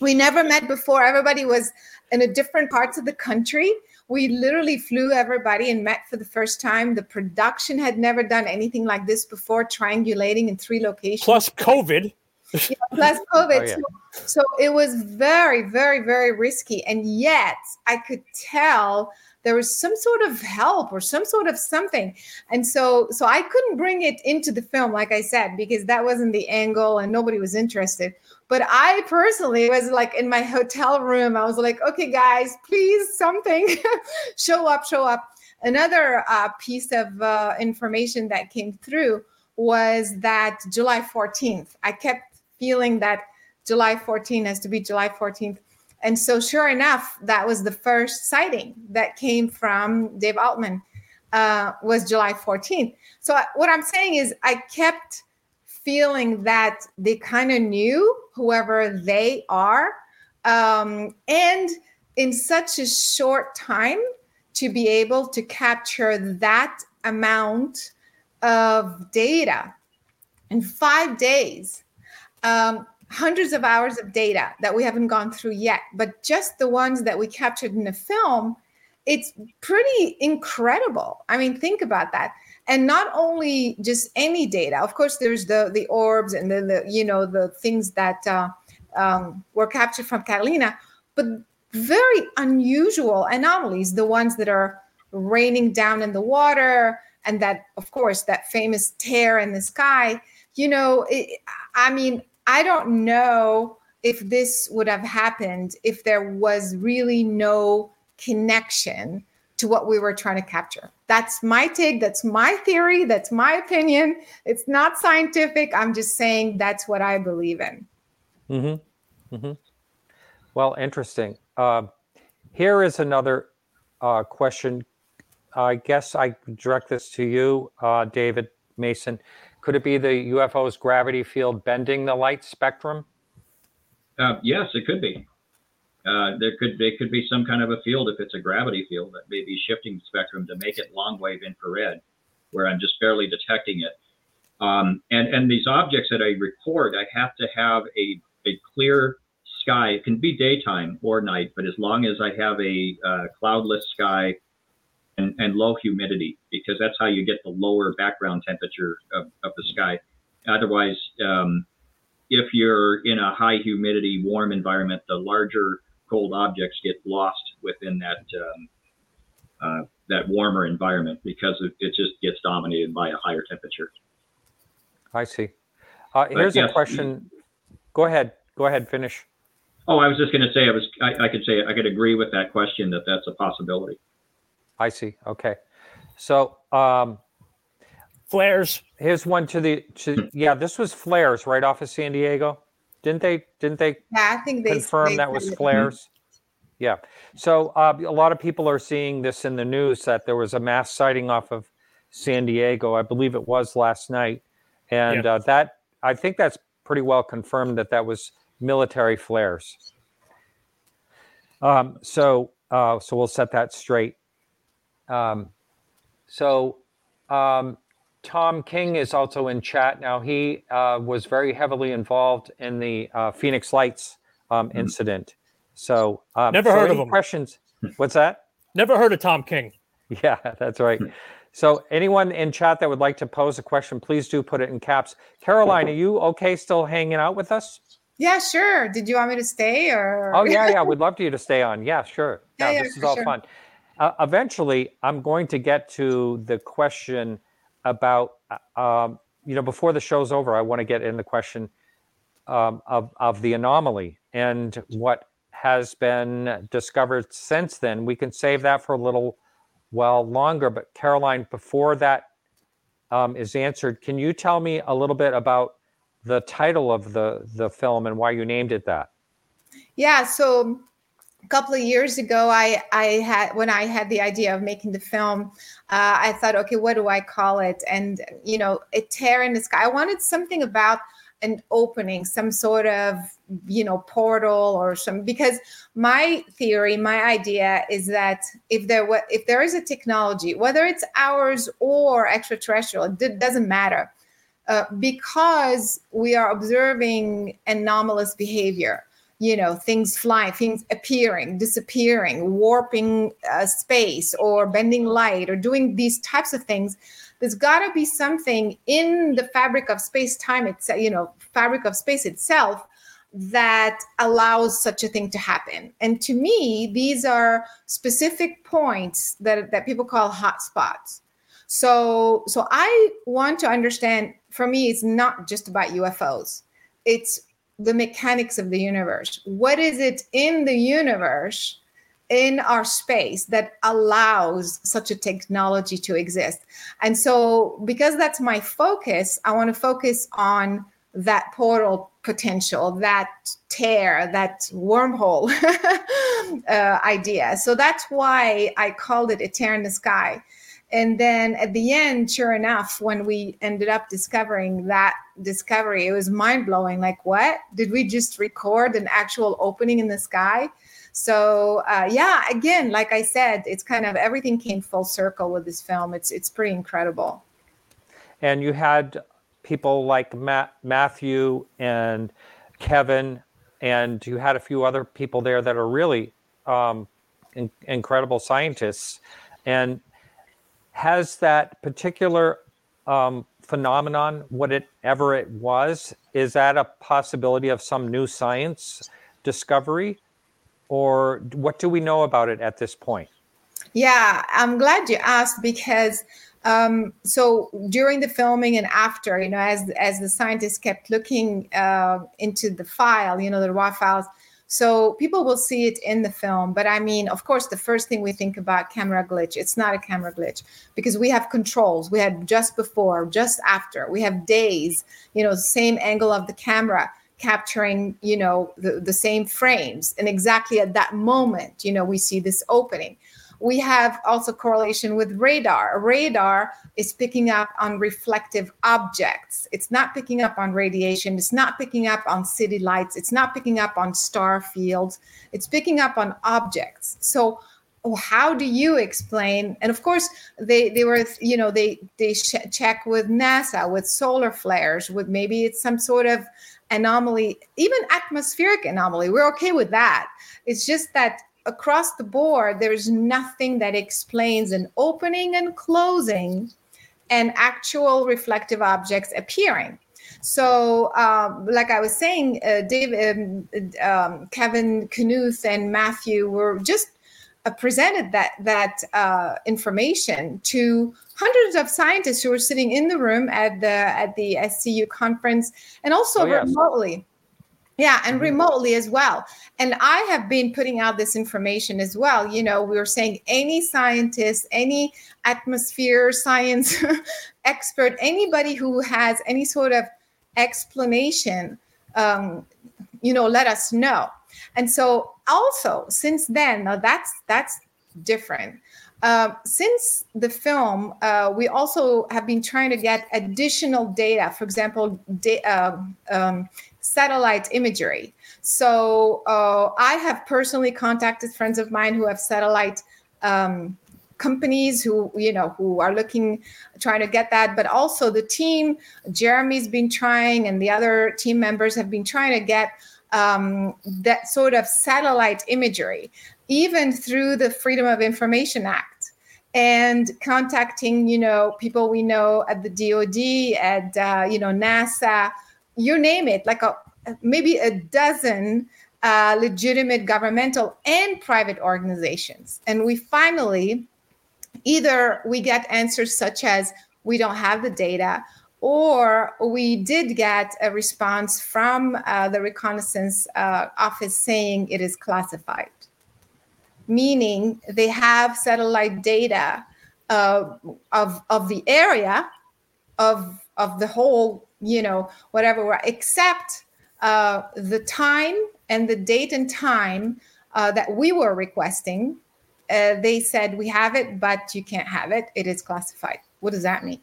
We never met before. Everybody was in a different parts of the country we literally flew everybody and met for the first time. The production had never done anything like this before, triangulating in three locations. Plus COVID. yeah, plus COVID. Oh, yeah. so, so it was very, very, very risky. And yet I could tell there was some sort of help or some sort of something and so so i couldn't bring it into the film like i said because that wasn't the angle and nobody was interested but I personally was like in my hotel room. I was like, okay, guys, please, something show up, show up. Another uh, piece of uh, information that came through was that July 14th. I kept feeling that July 14th has to be July 14th. And so, sure enough, that was the first sighting that came from Dave Altman. Uh, was July 14th. So what I'm saying is, I kept feeling that they kind of knew whoever they are. Um, and in such a short time, to be able to capture that amount of data in five days, um, hundreds of hours of data that we haven't gone through yet, but just the ones that we captured in the film, it's pretty incredible. I mean, think about that and not only just any data of course there's the the orbs and then the you know the things that uh, um, were captured from catalina but very unusual anomalies the ones that are raining down in the water and that of course that famous tear in the sky you know it, i mean i don't know if this would have happened if there was really no connection to what we were trying to capture. That's my take. That's my theory. That's my opinion. It's not scientific. I'm just saying that's what I believe in. Mm-hmm. Mm-hmm. Well, interesting. Uh, here is another uh, question. I guess I direct this to you, uh, David Mason. Could it be the UFO's gravity field bending the light spectrum? Uh, yes, it could be. Uh, there could there could be some kind of a field if it's a gravity field that may be shifting spectrum to make it long wave infrared, where I'm just barely detecting it. Um, and and these objects that I record, I have to have a a clear sky. It can be daytime or night, but as long as I have a uh, cloudless sky and, and low humidity, because that's how you get the lower background temperature of, of the sky. Otherwise, um, if you're in a high humidity, warm environment, the larger cold objects get lost within that um, uh, that warmer environment because it, it, just gets dominated by a higher temperature. I see. Uh, here's yes, a question. Go ahead. Go ahead. Finish. Oh, I was just going to say I was. I, I could say I could agree with that question that that's a possibility. I see. Okay. So um, flares. Here's one to the. To, yeah, this was flares right off of San Diego. Didn't they? Didn't they? Yeah, I think they confirm they that was flares. Yeah. So uh, a lot of people are seeing this in the news that there was a mass sighting off of San Diego. I believe it was last night, and yeah. uh, that I think that's pretty well confirmed that that was military flares. Um, so uh, so we'll set that straight. Um, so um, Tom King is also in chat now. He uh, was very heavily involved in the uh, Phoenix Lights um, mm-hmm. incident. So um, never so heard of him. Questions? What's that? Never heard of Tom King. Yeah, that's right. So anyone in chat that would like to pose a question, please do put it in caps. Caroline, are you okay still hanging out with us? Yeah, sure. Did you want me to stay or? Oh yeah, yeah. We'd love for you to stay on. Yeah, sure. Yeah, yeah this is all sure. fun. Uh, eventually, I'm going to get to the question about uh, um, you know before the show's over i want to get in the question um, of, of the anomaly and what has been discovered since then we can save that for a little while longer. But Caroline, before that um, is answered, can you tell me a little bit about the title of the the film and why you named it that? Yeah, so a couple of years ago, I I had when I had the idea of making the film, uh, I thought, okay, what do I call it? And you know, a tear in the sky. I wanted something about an opening, some sort of you know portal or some because my theory, my idea is that if there were if there is a technology, whether it's ours or extraterrestrial, it doesn't matter. Uh, because we are observing anomalous behavior you know things flying things appearing disappearing warping uh, space or bending light or doing these types of things. There's got to be something in the fabric of space time itself you know fabric of space itself that allows such a thing to happen. And to me these are specific points that, that people call hotspots so so i want to understand for me it's not just about ufos it's the mechanics of the universe what is it in the universe in our space that allows such a technology to exist. And so, because that's my focus, I want to focus on that portal potential, that tear, that wormhole uh, idea. So, that's why I called it a tear in the sky. And then at the end, sure enough, when we ended up discovering that discovery, it was mind blowing. Like, what? Did we just record an actual opening in the sky? So uh, yeah, again, like I said, it's kind of everything came full circle with this film. It's it's pretty incredible. And you had people like Matt, Matthew and Kevin, and you had a few other people there that are really um, in, incredible scientists. And has that particular um, phenomenon, whatever it was, is that a possibility of some new science discovery? or what do we know about it at this point? Yeah, I'm glad you asked because um, so during the filming and after, you know, as as the scientists kept looking uh, into the file, you know, the raw files, so people will see it in the film. But I mean, of course, the first thing we think about camera glitch, it's not a camera glitch because we have controls. We had just before, just after. We have days, you know, same angle of the camera capturing you know the, the same frames and exactly at that moment you know we see this opening we have also correlation with radar. Radar is picking up on reflective objects. It's not picking up on radiation. It's not picking up on city lights. It's not picking up on star fields. It's picking up on objects. So oh, how do you explain? And of course they they were you know they they check with nasa with solar flares with maybe it's some sort of anomaly, even atmospheric anomaly, we're okay with that. It's just that across the board, there's nothing that explains an opening and closing and actual reflective objects appearing. So, um, like I was saying, uh, Dave, um, um, Kevin Knuth, and Matthew were just uh, presented that that uh, information to hundreds of scientists who were sitting in the room at the at the SCU conference and also oh, yes. Yeah, and mm-hmm. remotely as well. And I have been putting out this information as well. You know, we were saying any scientist, any atmosphere science expert, anybody who has any sort of explanation, um, you know, let us know. And so also since then, now that's that's different. Uh, since the film, uh, we also have been trying to get additional data. For example, da- uh, um, satellite imagery. So uh, I have personally contacted friends of mine who have satellite um, companies who you know who are looking trying to get that but also the team jeremy's been trying and the other team members have been trying to get um, that sort of satellite imagery, even through the Freedom of Information Act, and contacting you know people we know at the DoD, at uh, you know NASA, you name it, like a maybe a dozen uh, legitimate governmental and private organizations, and we finally either we get answers such as we don't have the data or we did get a response from uh, the reconnaissance uh, office saying it is classified. meaning they have satellite data uh, of of the area of of the whole, you know, whatever, except uh, the time and the date and time uh, that we were requesting. Uh, they said we have it, but you can't have it. It is classified. What does that mean?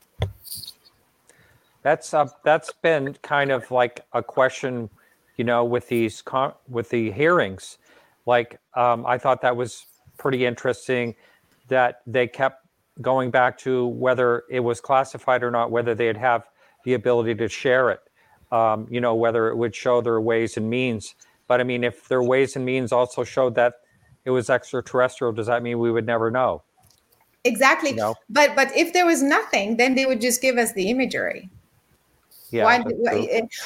That's uh, that's been kind of like a question, you know, with these con- with the hearings. Like um, I thought that was pretty interesting that they kept going back to whether it was classified or not, whether they'd have the ability to share it. Um, you know, whether it would show their ways and means. But I mean, if their ways and means also showed that it was extraterrestrial, does that mean we would never know? Exactly. No. But but if there was nothing, then they would just give us the imagery. Yeah.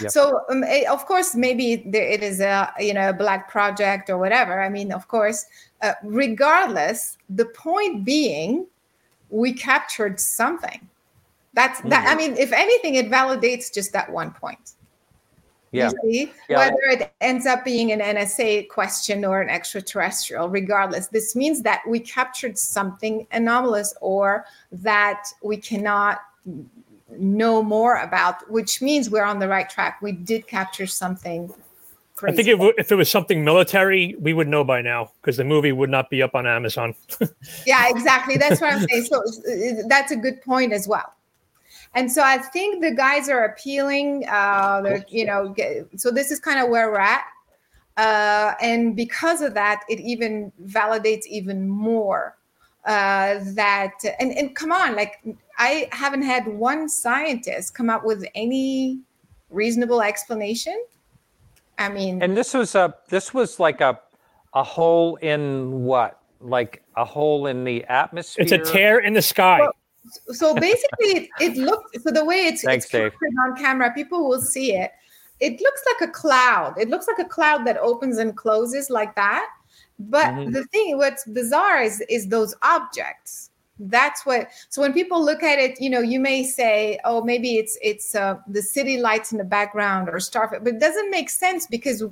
Yep. So um, it, of course, maybe there, it is a you know a black project or whatever. I mean, of course, uh, regardless, the point being, we captured something. That's that. I mm-hmm. mean, if anything, it validates just that one point. Yeah. See, yeah. Whether it ends up being an NSA question or an extraterrestrial, regardless, this means that we captured something anomalous or that we cannot know more about, which means we're on the right track. We did capture something Crazy. I think if, if it was something military, we would know by now because the movie would not be up on Amazon. yeah, exactly. That's what I'm saying. So that's a good point as well. And so I think the guys are appealing. Uh, you know, so this is kind of where we're at. Uh, and because of that, it even validates even more uh, that. And and come on, like I haven't had one scientist come up with any reasonable explanation I mean, and this was a this was like a a hole in what? Like a hole in the atmosphere. It's a tear in the sky. Well, so basically, it, looks so the way it's, Thanks, it's on camera, people will see it. It looks like a cloud. It looks like a cloud that opens and closes like that. But mm-hmm. the thing, what's bizarre is is those objects that's what so when people look at it you know you may say oh maybe it's it's uh, the city lights in the background or star but it doesn't make sense because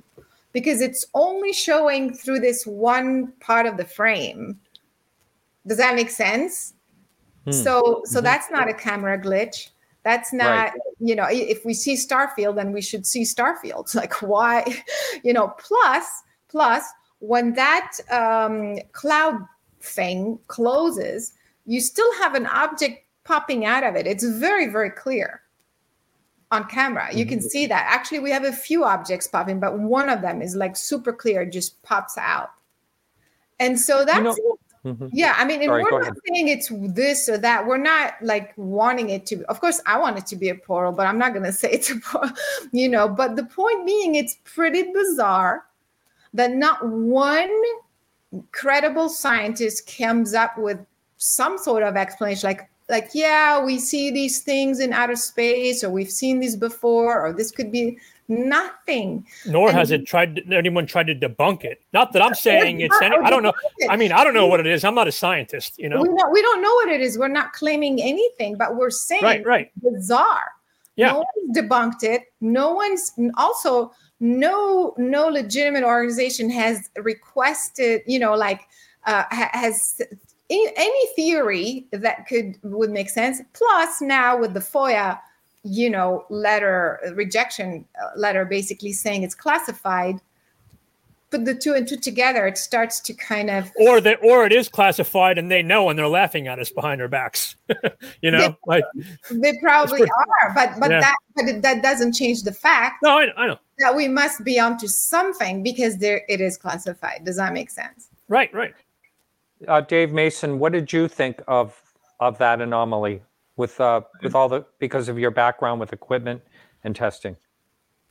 because it's only showing through this one part of the frame does that make sense hmm. so so mm-hmm. that's not a camera glitch that's not right. you know if we see starfield then we should see starfield like why you know plus plus when that um, cloud thing closes you still have an object popping out of it. It's very, very clear on camera. You can mm-hmm. see that. Actually, we have a few objects popping, but one of them is like super clear, just pops out. And so that's, you know, mm-hmm. yeah, I mean, Sorry, we're not ahead. saying it's this or that. We're not like wanting it to, Be, of course, I want it to be a portal, but I'm not going to say it's a portal, you know. But the point being, it's pretty bizarre that not one credible scientist comes up with some sort of explanation like like yeah we see these things in outer space or we've seen these before or this could be nothing. Nor and has it tried anyone tried to debunk it. Not that i'm saying it's any i don't know. i mean i don't know what it is. I'm not a scientist you know? We, not, we don't know what it is. We're not claiming anything but we're saying right right. bizarre. Yeah. No one's debunked it. No one's also no no legitimate organization has requested you know like uh, has any theory that could would make sense. Plus, now with the FOIA, you know, letter rejection uh, letter, basically saying it's classified. Put the two and two together, it starts to kind of or that or it is classified and they know and they're laughing at us behind our backs. you know, they, like they probably pretty, are, but but yeah. that but it, that doesn't change the fact. No, I, I know that we must be onto something because there it is classified. Does that make sense? Right, right. Uh, Dave Mason, what did you think of of that anomaly with uh, with all the because of your background with equipment and testing?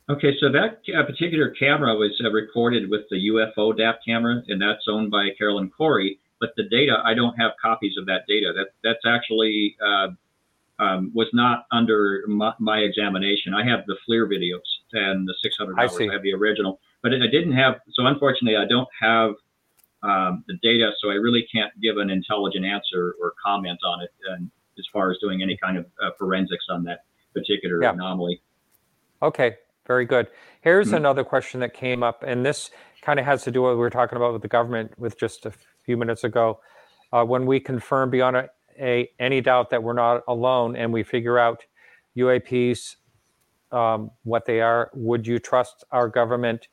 Okay, so that uh, particular camera was uh, recorded with the UFO DAP camera, and that's owned by Caroline Cory. But the data, I don't have copies of that data. That that's actually uh, um, was not under my, my, examination. I have the FLIR videos and the 600 hours. I, I have the original, but I didn't have. So unfortunately, I don't have um, the data, so I really can't give an intelligent answer or comment on it. And as far as doing any kind of uh, forensics on that particular yeah. anomaly. Okay, very good. Here's mm-hmm. another question that came up, and this kind of has to do with what we were talking about with the government with just a few minutes ago. Uh, when we confirm beyond a, a, any doubt that we're not alone and we figure out UAPs, um, what they are, would you trust our government,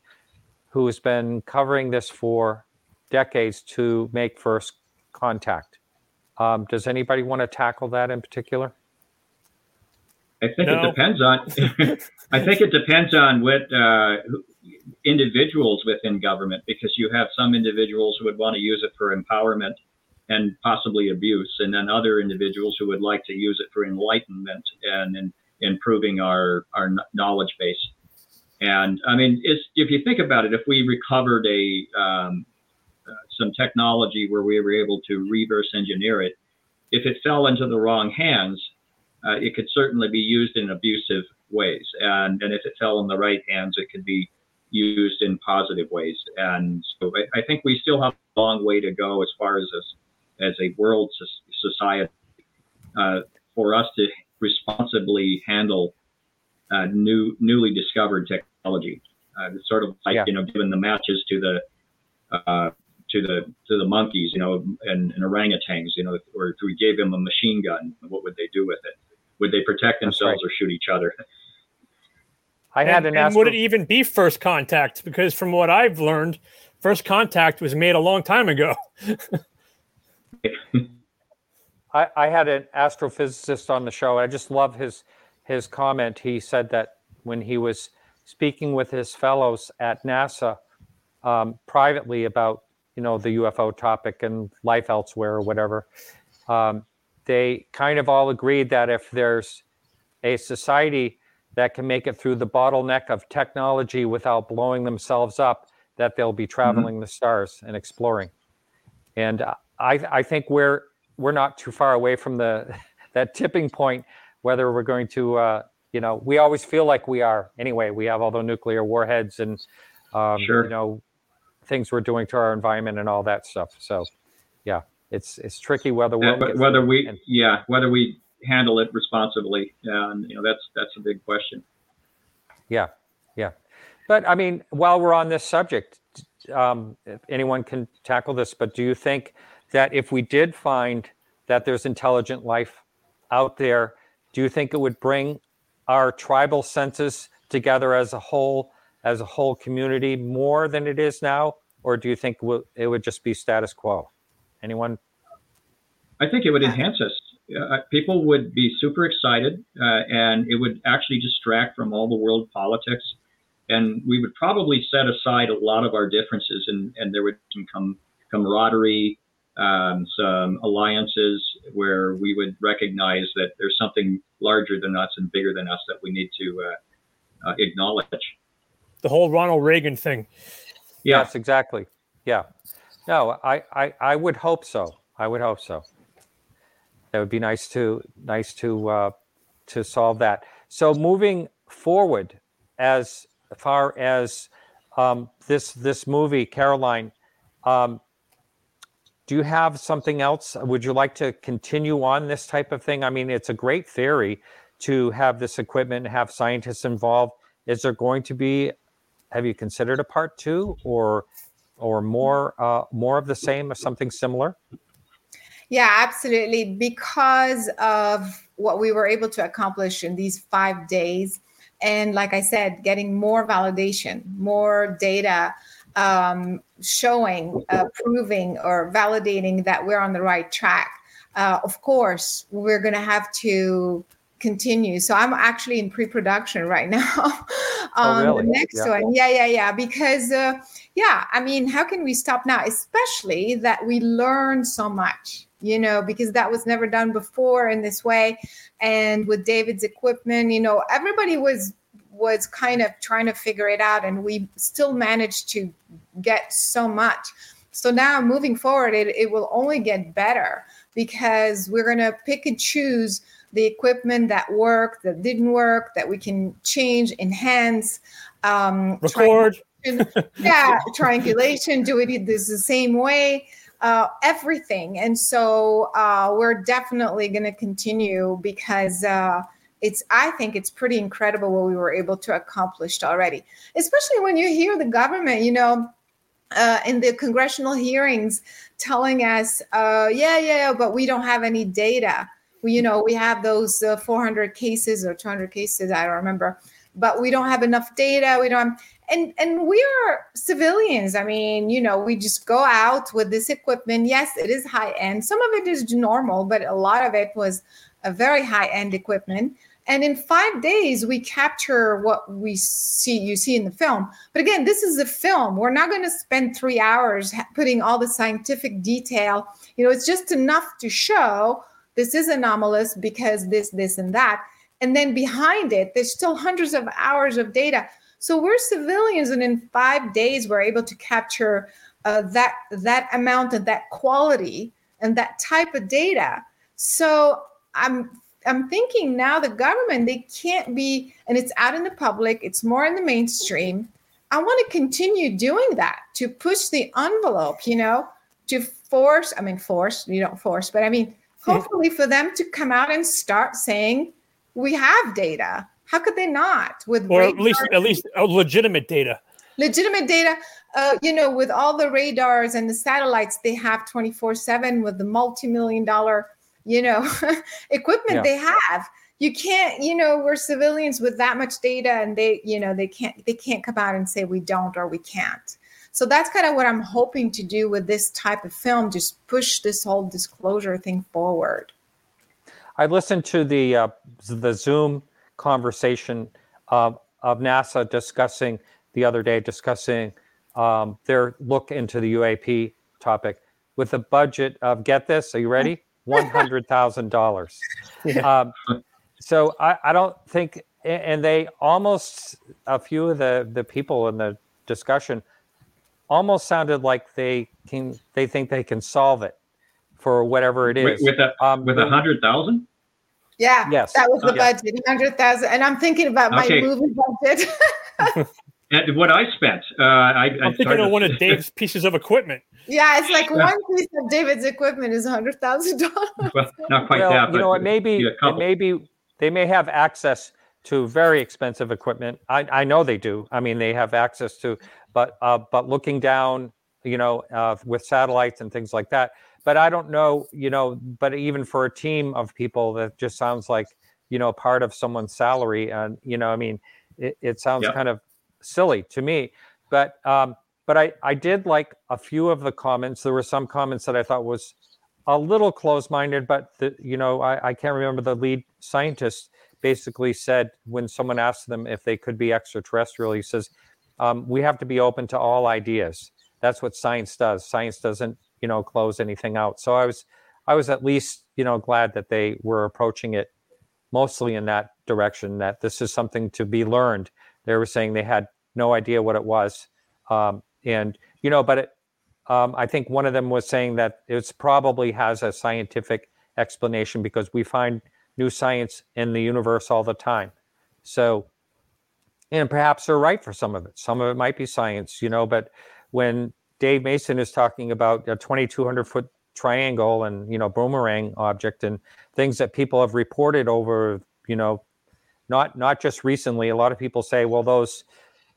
who has been covering this for decades, to make first contact? Um, does anybody want to tackle that in particular? I think no. it depends on. I think it depends on what uh, individuals within government, because you have some individuals who would want to use it for empowerment and possibly abuse, and then other individuals who would like to use it for enlightenment and, and improving our our knowledge base. And I mean, if you think about it, if we recovered a um, some technology where we were able to reverse engineer it, if it fell into the wrong hands, uh, it could certainly be used in abusive ways. And, and if it fell in the right hands, it could be used in positive ways. And so I, I think we still have a long way to go as far as a, as a world society uh, for us to responsibly handle uh, new newly discovered technology. Uh, it's sort of like yeah. you know giving the matches to the uh, to the to the monkeys, you know, and, and orangutans, you know, or if we gave them a machine gun, what would they do with it? Would they protect themselves right. or shoot each other? I had and, an and would it even be first contact? Because from what I've learned, first contact was made a long time ago. I, I had an astrophysicist on the show. I just love his his comment. He said that when he was speaking with his fellows at NASA um, privately about you know the UFO topic and life elsewhere or whatever, um, they kind of all agreed that if there's a society that can make it through the bottleneck of technology without blowing themselves up, that they'll be mm-hmm. traveling mm-hmm. the stars and exploring. And I, I think we're we're not too far away from the that tipping point. Whether we're going to, uh, you know, we always feel like we are. Anyway, we have all the nuclear warheads and, um, sure. you know, things we're doing to our environment and all that stuff. So, yeah, it's it's tricky whether we yeah, whether we and, yeah whether we handle it responsibly, and you know that's that's a big question. Yeah, yeah, but I mean, while we're on this subject, um, if anyone can tackle this, but do you think that if we did find that there's intelligent life out there, do you think it would bring our tribal senses together as a whole, as a whole community more than it is now, or do you think it would just be status quo? Anyone? I think it would enhance us. Uh, people would be super excited, uh, and it would actually distract from all the world politics. And we would probably set aside a lot of our differences, and, and there would come camaraderie, um, some alliances where we would recognize that there's something larger than us and bigger than us that we need to uh, uh, acknowledge. The whole Ronald Reagan thing. Yeah. Yes, exactly. Yeah. No, I, I, I would hope so. I would hope so. That would be nice to nice to uh, to solve that. So moving forward, as far as um, this this movie, Caroline, um, do you have something else? Would you like to continue on this type of thing? I mean, it's a great theory to have this equipment and have scientists involved. Is there going to be? Have you considered a part two, or or more uh, more of the same or something similar? Yeah, absolutely. Because of what we were able to accomplish in these five days, and like I said, getting more validation, more data um, showing, uh, proving, or validating that we're on the right track. Uh, of course, we're going to have to continue. So I'm actually in pre-production right now on oh, really? the next yeah. one. Yeah, yeah, yeah. Because uh, yeah, I mean, how can we stop now? Especially that we learn so much, you know, because that was never done before in this way. And with David's equipment, you know, everybody was was kind of trying to figure it out, and we still managed to get so much. So now moving forward, it, it will only get better because we're going to pick and choose the equipment that worked, that didn't work, that we can change, enhance, um, record. yeah, triangulation, do it this the same way, uh, everything. And so uh, we're definitely going to continue because uh, it's, I think it's pretty incredible what we were able to accomplish already, especially when you hear the government, you know, uh, in the congressional hearings telling us, uh, yeah, yeah, yeah, but we don't have any data. We, you know, we have those uh, 400 cases or 200 cases, I don't remember, but we don't have enough data. We don't have, and and we are civilians. I mean, you know, we just go out with this equipment. Yes, it is high end. Some of it is normal, but a lot of it was a very high end equipment. And in five days, we capture what we see, you see in the film. But again, this is a film. We're not going to spend three hours putting all the scientific detail. You know, it's just enough to show this is anomalous because this, this, and that. And then behind it, there's still hundreds of hours of data. So we're civilians, and in five days, we're able to capture uh, that that amount of that quality and that type of data. So I'm I'm thinking now the government they can't be and it's out in the public, it's more in the mainstream. I want to continue doing that to push the envelope, you know, to force, I mean force, you don't force, but I mean hopefully for them to come out and start saying we have data. How could they not with or at least at least legitimate data? Legitimate data, uh, you know, with all the radars and the satellites they have 24 7 with the multi million dollar you know equipment yeah. they have you can't you know we're civilians with that much data and they you know they can't they can't come out and say we don't or we can't so that's kind of what i'm hoping to do with this type of film just push this whole disclosure thing forward. I listened to the uh, the zoom conversation of, of nasa discussing the other day discussing um, their look into the uap topic with a budget of get this are you ready? one hundred thousand dollars. Um, so I, I don't think, and they almost a few of the the people in the discussion almost sounded like they can they think they can solve it for whatever it is with a um, with a hundred thousand. Yeah, yes, that was the budget, hundred thousand. And I'm thinking about my okay. movie budget. and what I spent, uh, I, I'm I thinking of one of Dave's pieces of equipment. Yeah, it's like one piece of David's equipment is hundred thousand dollars. Well, not quite well, that. You know, it may be, it may be, they may have access to very expensive equipment. I, I know they do. I mean, they have access to, but uh, but looking down, you know, uh, with satellites and things like that. But I don't know, you know, but even for a team of people, that just sounds like, you know, part of someone's salary. And you know, I mean, it, it sounds kind of silly to me. But um, but I, I did like a few of the comments. There were some comments that I thought was a little close-minded, but the, you know, I, I can't remember the lead scientist basically said when someone asked them if they could be extraterrestrial, he says, um, we have to be open to all ideas. That's what science does. Science doesn't, you know, close anything out. So I was, I was at least, you know, glad that they were approaching it mostly in that direction. That this is something to be learned. They were saying they had no idea what it was, um, and you know, but it, um, I think one of them was saying that it probably has a scientific explanation because we find new science in the universe all the time. So, and perhaps they're right for some of it. Some of it might be science, you know. But when Dave Mason is talking about a 2,200 foot triangle and you know boomerang object and things that people have reported over, you know, not not just recently. A lot of people say, well, those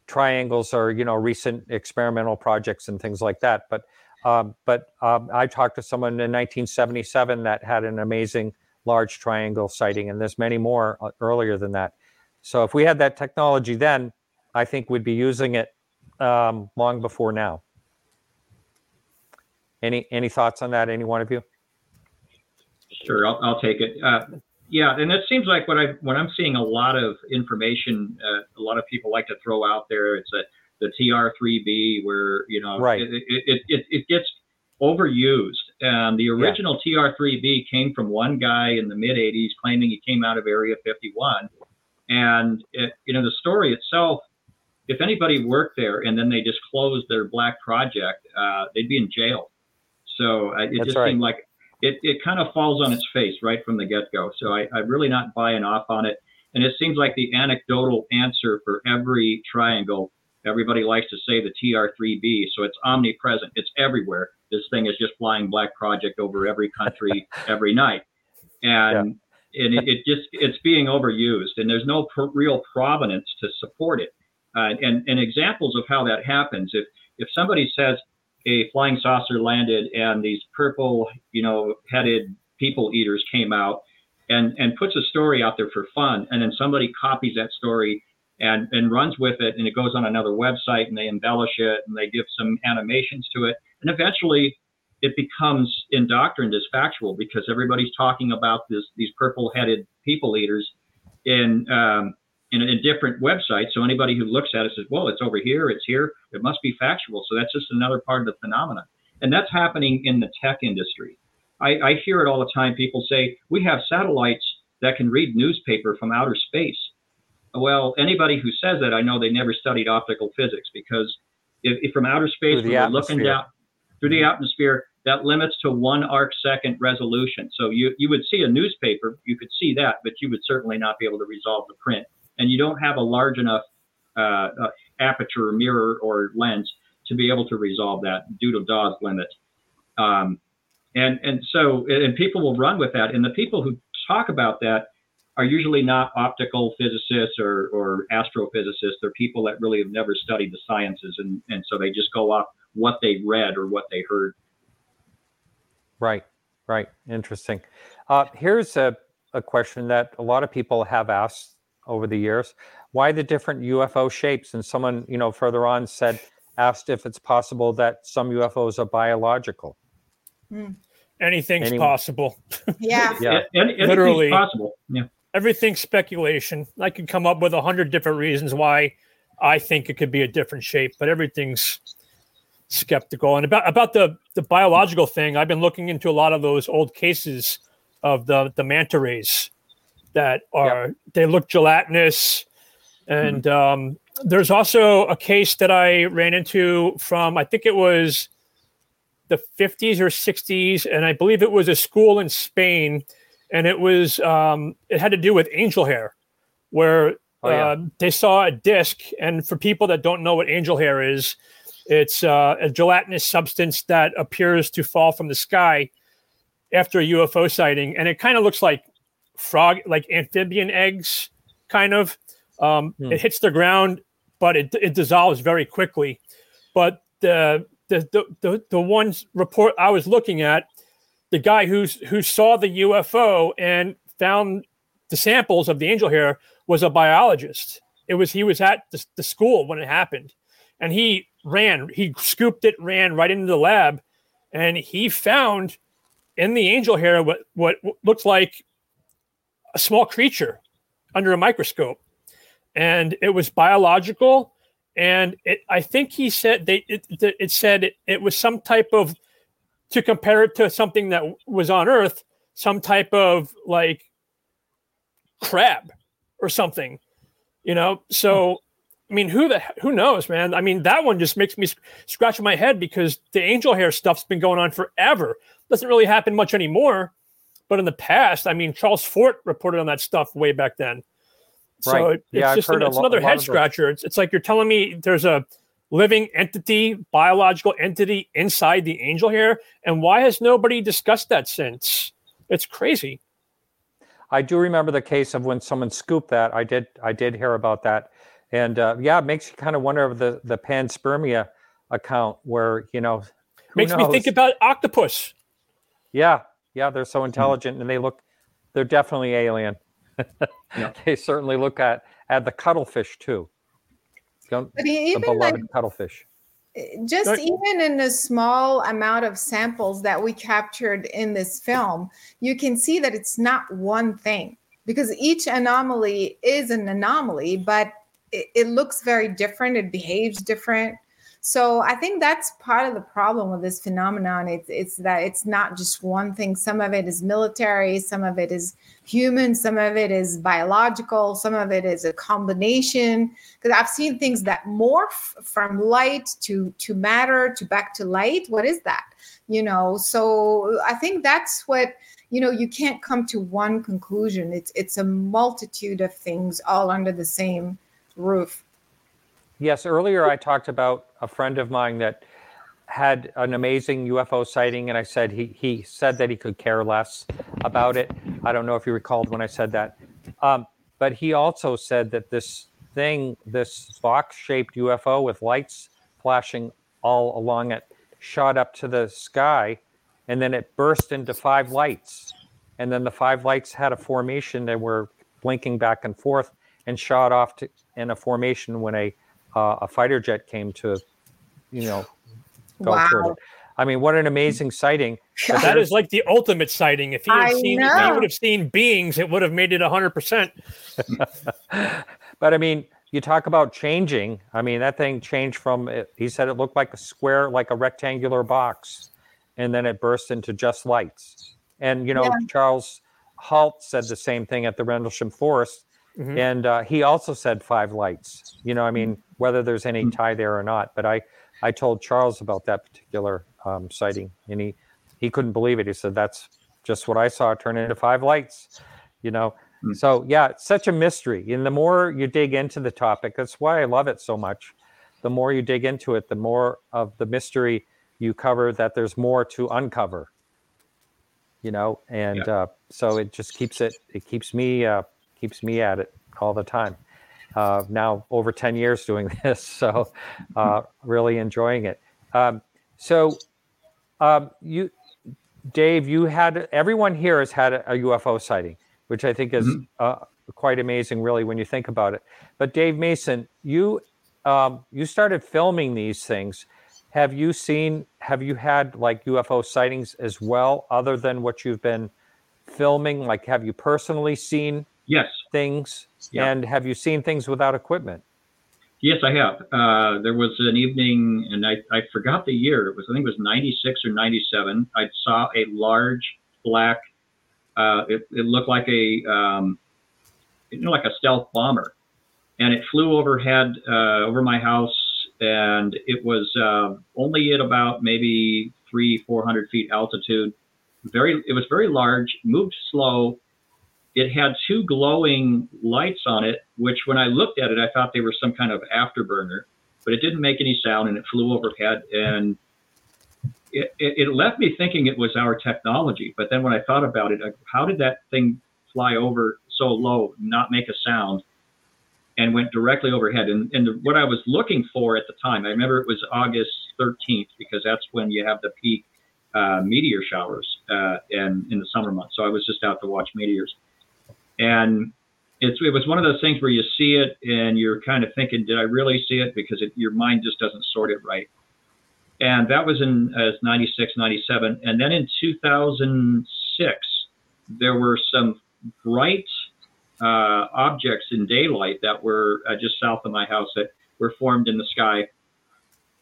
triangles are you know recent experimental projects and things like that. But um, but um, I talked to someone in 1977 that had an amazing large triangle sighting, and there's many more uh, earlier than that. So if we had that technology then, I think we'd be using it um, long before now. Any any thoughts on that? Any one of you? Sure, I'll, I'll take it. Uh, yeah, and it seems like what I what I'm seeing a lot of information. Uh, a lot of people like to throw out there. It's a the TR3B where you know right. it, it, it, it gets overused. And the original yeah. TR3B came from one guy in the mid 80s claiming he came out of Area 51. And it, you know the story itself. If anybody worked there and then they just closed their black project, uh, they'd be in jail. So uh, it That's just right. seemed like it, it kind of falls on its face right from the get go. So I, I'm really not buying off on it. And it seems like the anecdotal answer for every triangle, everybody likes to say the TR3B. So it's omnipresent, it's everywhere. This thing is just flying black project over every country every night. And yeah. and it, it, just it's being overused and there's no real provenance to support it. Uh, and, and examples of how that happens if if somebody says a flying saucer landed and these purple, you know, headed people eaters came out and, and puts a story out there for fun, and then somebody copies that story and, and runs with it, and it goes on another website, and they embellish it, and they give some animations to it, and eventually it becomes indoctrined as factual because everybody's talking about this these purple-headed people eaters in um, in a different website. So anybody who looks at it says, "Well, it's over here. It's here. It must be factual." So that's just another part of the phenomenon, and that's happening in the tech industry. I, I hear it all the time. People say we have satellites that can read newspaper from outer space. Well, anybody who says that, I know they never studied optical physics because if, if from outer space we're looking down through the atmosphere, that limits to one arc second resolution. So you, you would see a newspaper, you could see that, but you would certainly not be able to resolve the print. And you don't have a large enough uh, uh, aperture, mirror, or lens to be able to resolve that due to Dawes limit. Um, and and so and people will run with that. And the people who talk about that are usually not optical physicists or, or astrophysicists. They're people that really have never studied the sciences, and, and so they just go off what they read or what they heard. Right, right. Interesting. Uh, here's a, a question that a lot of people have asked over the years. Why the different UFO shapes? And someone, you know, further on said, asked if it's possible that some UFOs are biological. Hmm. Anything's Any, possible. Yeah. yeah. Anything's Literally possible. Yeah. Everything's speculation. I could come up with a hundred different reasons why I think it could be a different shape, but everything's skeptical. And about about the the biological thing, I've been looking into a lot of those old cases of the the manta rays that are yep. they look gelatinous, and mm-hmm. um, there's also a case that I ran into from I think it was the 50s or 60s, and I believe it was a school in Spain, and it was um, it had to do with angel hair, where oh, yeah. uh, they saw a disc. And for people that don't know what angel hair is, it's uh, a gelatinous substance that appears to fall from the sky after a UFO sighting, and it kind of looks like frog, like amphibian eggs, kind of. Um, hmm. It hits the ground, but it, it dissolves very quickly. But the, the the the the one report I was looking at, the guy who's who saw the UFO and found the samples of the angel hair was a biologist. It was he was at the, the school when it happened, and he ran. He scooped it, ran right into the lab, and he found in the angel hair what what looked like a small creature under a microscope, and it was biological. And it, I think he said they it, it said it, it was some type of to compare it to something that was on Earth, some type of like crab or something, you know. So I mean, who the who knows, man? I mean, that one just makes me scratch my head because the angel hair stuff's been going on forever. Doesn't really happen much anymore, but in the past, I mean, Charles Fort reported on that stuff way back then. Right. So it, yeah, it's just an, it's another head scratcher. It's, it's like you're telling me there's a living entity, biological entity inside the angel hair, and why has nobody discussed that since? It's crazy. I do remember the case of when someone scooped that. I did I did hear about that and uh, yeah, it makes you kind of wonder of the the panspermia account where you know makes knows? me think about octopus. Yeah, yeah, they're so intelligent mm and they look they're definitely alien. yeah. They certainly look at at the cuttlefish too. Don't, but even the beloved like, cuttlefish. Just even in a small amount of samples that we captured in this film, you can see that it's not one thing because each anomaly is an anomaly, but it, it looks very different it behaves different. So i think that's part of the problem with this phenomenon. It's, it's that it's not just one thing. Some of it is military some of it is human some of it is biological some of it is a combination. Because i've seen things that morph from light to to matter to back to light. What is that? You know so i think that's what you know you can't come to one conclusion. It's it's a multitude of things all under the same roof. Yes, earlier I talked about a friend of mine that had an amazing UFO sighting, and I said he he said that he could care less about it. I don't know if you recalled when I said that, um, but he also said that this thing, this box-shaped UFO with lights flashing all along it shot up to the sky and then it burst into five lights and then the five lights had a formation that were blinking back and forth and shot off to, in a formation when a uh, a fighter jet came to you know go Wow. toward it. I mean, what an amazing sighting! But that there's- is like the ultimate sighting. If he had I seen, if he would have seen beings, it would have made it hundred percent. but I mean, you talk about changing. I mean, that thing changed from. It, he said it looked like a square, like a rectangular box, and then it burst into just lights. And you know, Yeah. Charles Halt said the same thing at the Rendlesham Forest, Mhm. and uh, he also said five lights. You know, I mean, whether there's any tie there or not. But I, I told Charles about that particular um, sighting, and he, he couldn't believe it. He said, "That's just what I saw turn into five lights." You know, so yeah, it's such a mystery. And the more you dig into the topic, that's why I love it so much. The more you dig into it, the more of the mystery you cover. That there's more to uncover. You know, and uh, so it just keeps it. It keeps me uh, keeps me at it all the time. Uh, now over ten years doing this, so uh, really enjoying it. Um, so um, you, Dave, you had everyone here has had a, a UFO sighting, which I think is uh, quite amazing, really, when you think about it. But Dave Mason, you um, you started filming these things. Have you seen? Have you had like UFO sightings as well, other than what you've been filming? Like, have you personally seen Yes. things? Yeah. And have you seen things without equipment? Yes, I have. Uh, there was an evening, and I, I forgot the year. It was I think it was '96 or '97. I saw a large black. Uh, it, it looked like a um, you know like a stealth bomber, and it flew overhead uh, over my house, and it was uh, only at about maybe three, four hundred feet altitude. Very, it was very large, moved slow, it had two glowing lights on it, which when I looked at it, I thought they were some kind of afterburner, but it didn't make any sound and it flew overhead. And it, it, it left me thinking it was our technology. But then when I thought about it, how did that thing fly over so low, not make a sound, and went directly overhead? And, and what I was looking for at the time, I remember it was August 13th because that's when you have the peak uh, meteor showers uh, and in the summer months. So I was just out to watch meteors and it's it was one of those things where you see it and you're kind of thinking, did I really see it? Because it, your mind just doesn't sort it right. And that was in uh, 96, 97. And then in 2006, there were some bright uh, objects in daylight that were uh, just south of my house that were formed in the sky.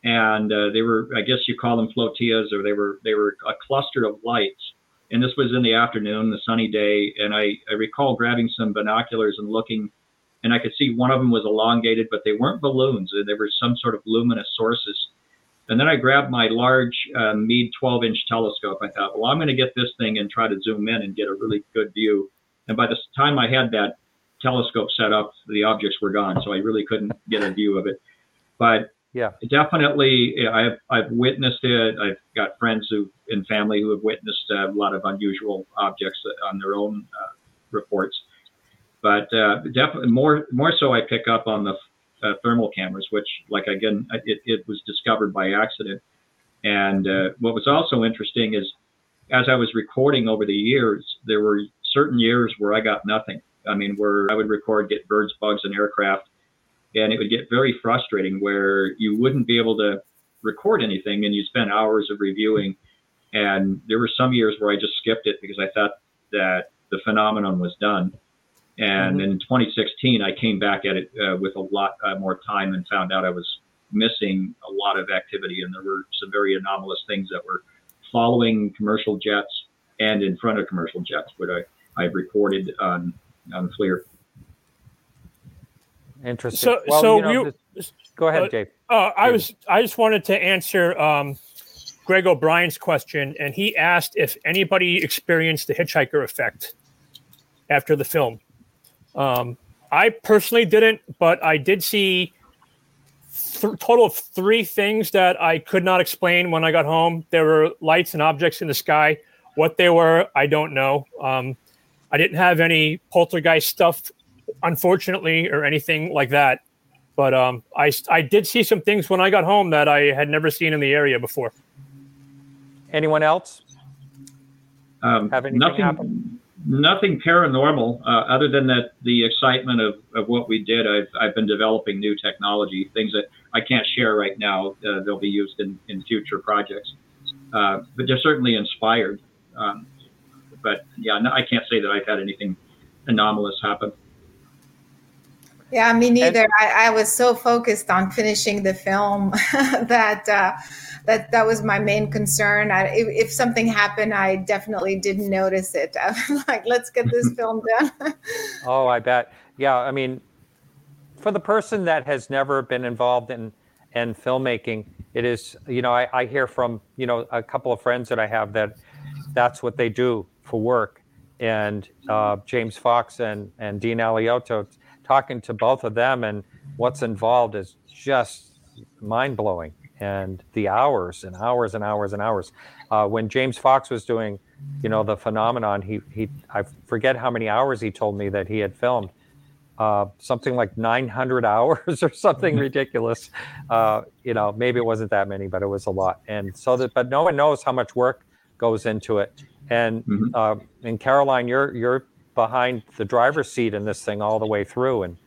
And uh, they were, I guess you call them flotillas, or they were they were a cluster of lights and this was in the afternoon, the sunny day. And I, I recall grabbing some binoculars and looking, and I could see one of them was elongated, but they weren't balloons. They were some sort of luminous sources. And then I grabbed my large uh, Meade 12 inch telescope. I thought, well, I'm going to get this thing and try to zoom in and get a really good view. And by the time I had that telescope set up, the objects were gone. So I really couldn't get a view of it. But Yeah. definitely I've, I've witnessed it. I've got friends who and family who have witnessed uh, a lot of unusual objects on their own uh, reports. But uh, definitely more more so, I pick up on the uh, thermal cameras, which, like again, it, it was discovered by accident. And uh, what was also interesting is, as I was recording over the years, there were certain years where I got nothing. I mean, where I would record, get birds, bugs, and aircraft, and it would get very frustrating where you wouldn't be able to record anything, and you spend hours of reviewing. And there were some years where I just skipped it because I thought that the phenomenon was done. And in 2016, I came back at it uh, with a lot uh, more time and found out I was missing a lot of activity. And there were some very anomalous things that were following commercial jets and in front of commercial jets, which I, I've recorded on, on FLIR. Interesting. So, Well, so you know, you, this- go ahead, uh, Dave. Uh, I was, I just wanted to answer um, Greg O'Brien's question, and he asked if anybody experienced the hitchhiker effect after the film. Um, I personally didn't, but I did see th- total of three things that I could not explain when I got home. There were lights and objects in the sky. What they were, I don't know. Um, I didn't have any poltergeist stuff, unfortunately, or anything like that. But um, I I did see some things when I got home that I had never seen in the area before. Anyone else? Um, Have anything nothing, happen? Nothing paranormal, uh, other than that the excitement of, of what we did. I've, I've been developing new technology, things that I can't share right now. Uh, they'll be used in, in future projects. Uh, but they're certainly inspired. Um, but yeah, no, I can't say that I've had anything anomalous happen. Yeah, me neither. I, I, was so focused on finishing the film that uh, that that was my main concern. I, if, if, something happened, I definitely didn't notice it. I'm like, let's get this film done. oh, I bet. Yeah, I mean, for the person that has never been involved in in filmmaking, it is. You know, I, I hear from you know a couple of friends that I have that that's what they do for work, and uh, James Fox and and Dean Alioto talking to both of them and what's involved is just mind blowing. And the hours and hours and hours and hours. Uh, when James Fox was doing, you know, the phenomenon, he he I forget how many hours he told me that he had filmed. Uh, something like 900 hours or something mm-hmm. ridiculous. Uh, you know, maybe it wasn't that many, but it was a lot. And so that, but no one knows how much work goes into it. And mm-hmm. uh, and Caroline, you're you're behind the driver's seat in this thing all the way through. And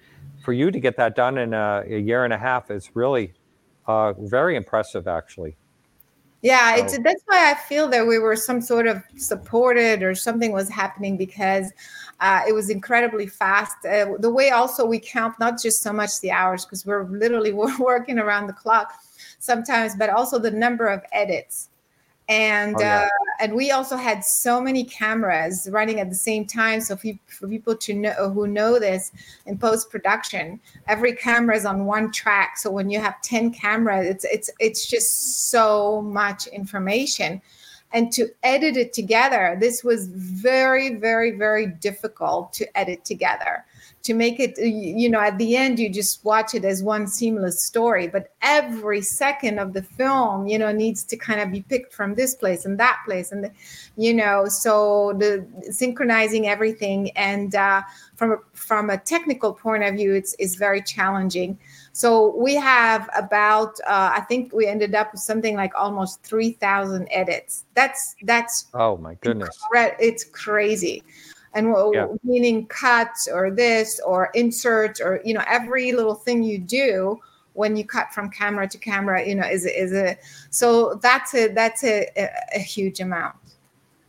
for you to get that done in a, a year and a half is really uh, very impressive, actually. Yeah, so. it's, that's why I feel that we were some sort of supported or something was happening because uh, it was incredibly fast. Uh, the way also we count not just so much the hours because we're literally we're working around the clock sometimes, but also the number of edits and oh, yeah. uh, and we also had so many cameras running at the same time. So for, for people to know who know this in post production every camera is on one track. So when you have 10 cameras it's it's it's just so much information. And to edit it together this was very very very difficult to edit together to make it you know at the end you just watch it as one seamless story. But every second of the film you know needs to kind of be picked from this place and that place and the, you know so the synchronizing everything and uh, from a, from a technical point of view it's, it's very challenging. So we have about uh, i think we ended up with something like almost 3000 edits. That's that's oh my goodness. it's crazy and yeah. meaning cuts or this or insert or you know every little thing you do when you cut from camera to camera you know is is a so that's a that's a, a, a huge amount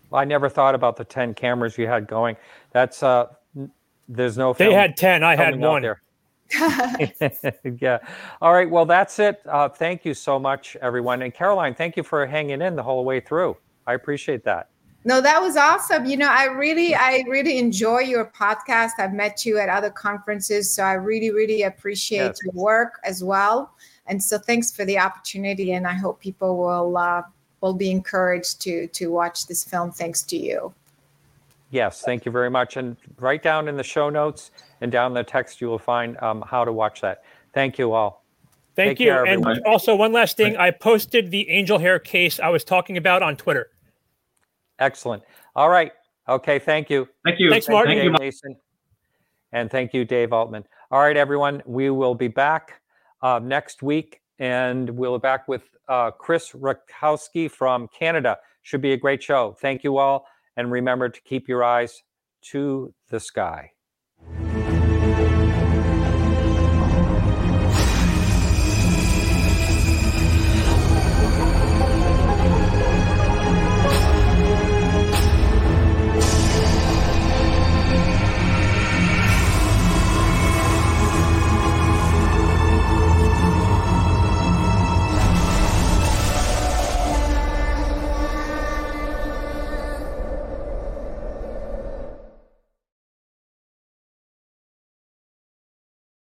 well, i never thought about the 10 cameras you had going that's uh there's no they had 10 i had one there yeah. All right. Well, that's it. Uh, thank you so much, everyone. And Caroline, thank you for hanging in the whole way through. I appreciate that. No, that was awesome. You know, I really, I really enjoy your podcast. I've met you at other conferences, so I really, really appreciate yes. your work as well. And so, thanks for the opportunity. And I hope people will uh, will be encouraged to to watch this film. Thanks to you. Yes, thank you very much. And write down in the show notes and down the text, you will find um, how to watch that. Thank you all. Thank Take you. Care, and also, one last thing I posted the angel hair case I was talking about on Twitter. Excellent. All right. Okay. Thank you. Thank you. Thanks, Martin. Thank you, Mason. And thank you, Dave Altman. All right, everyone. We will be back uh, next week, and we'll be back with uh, Chris Rakowski from Canada. Should be a great show. Thank you all, and remember to keep your eyes to the sky.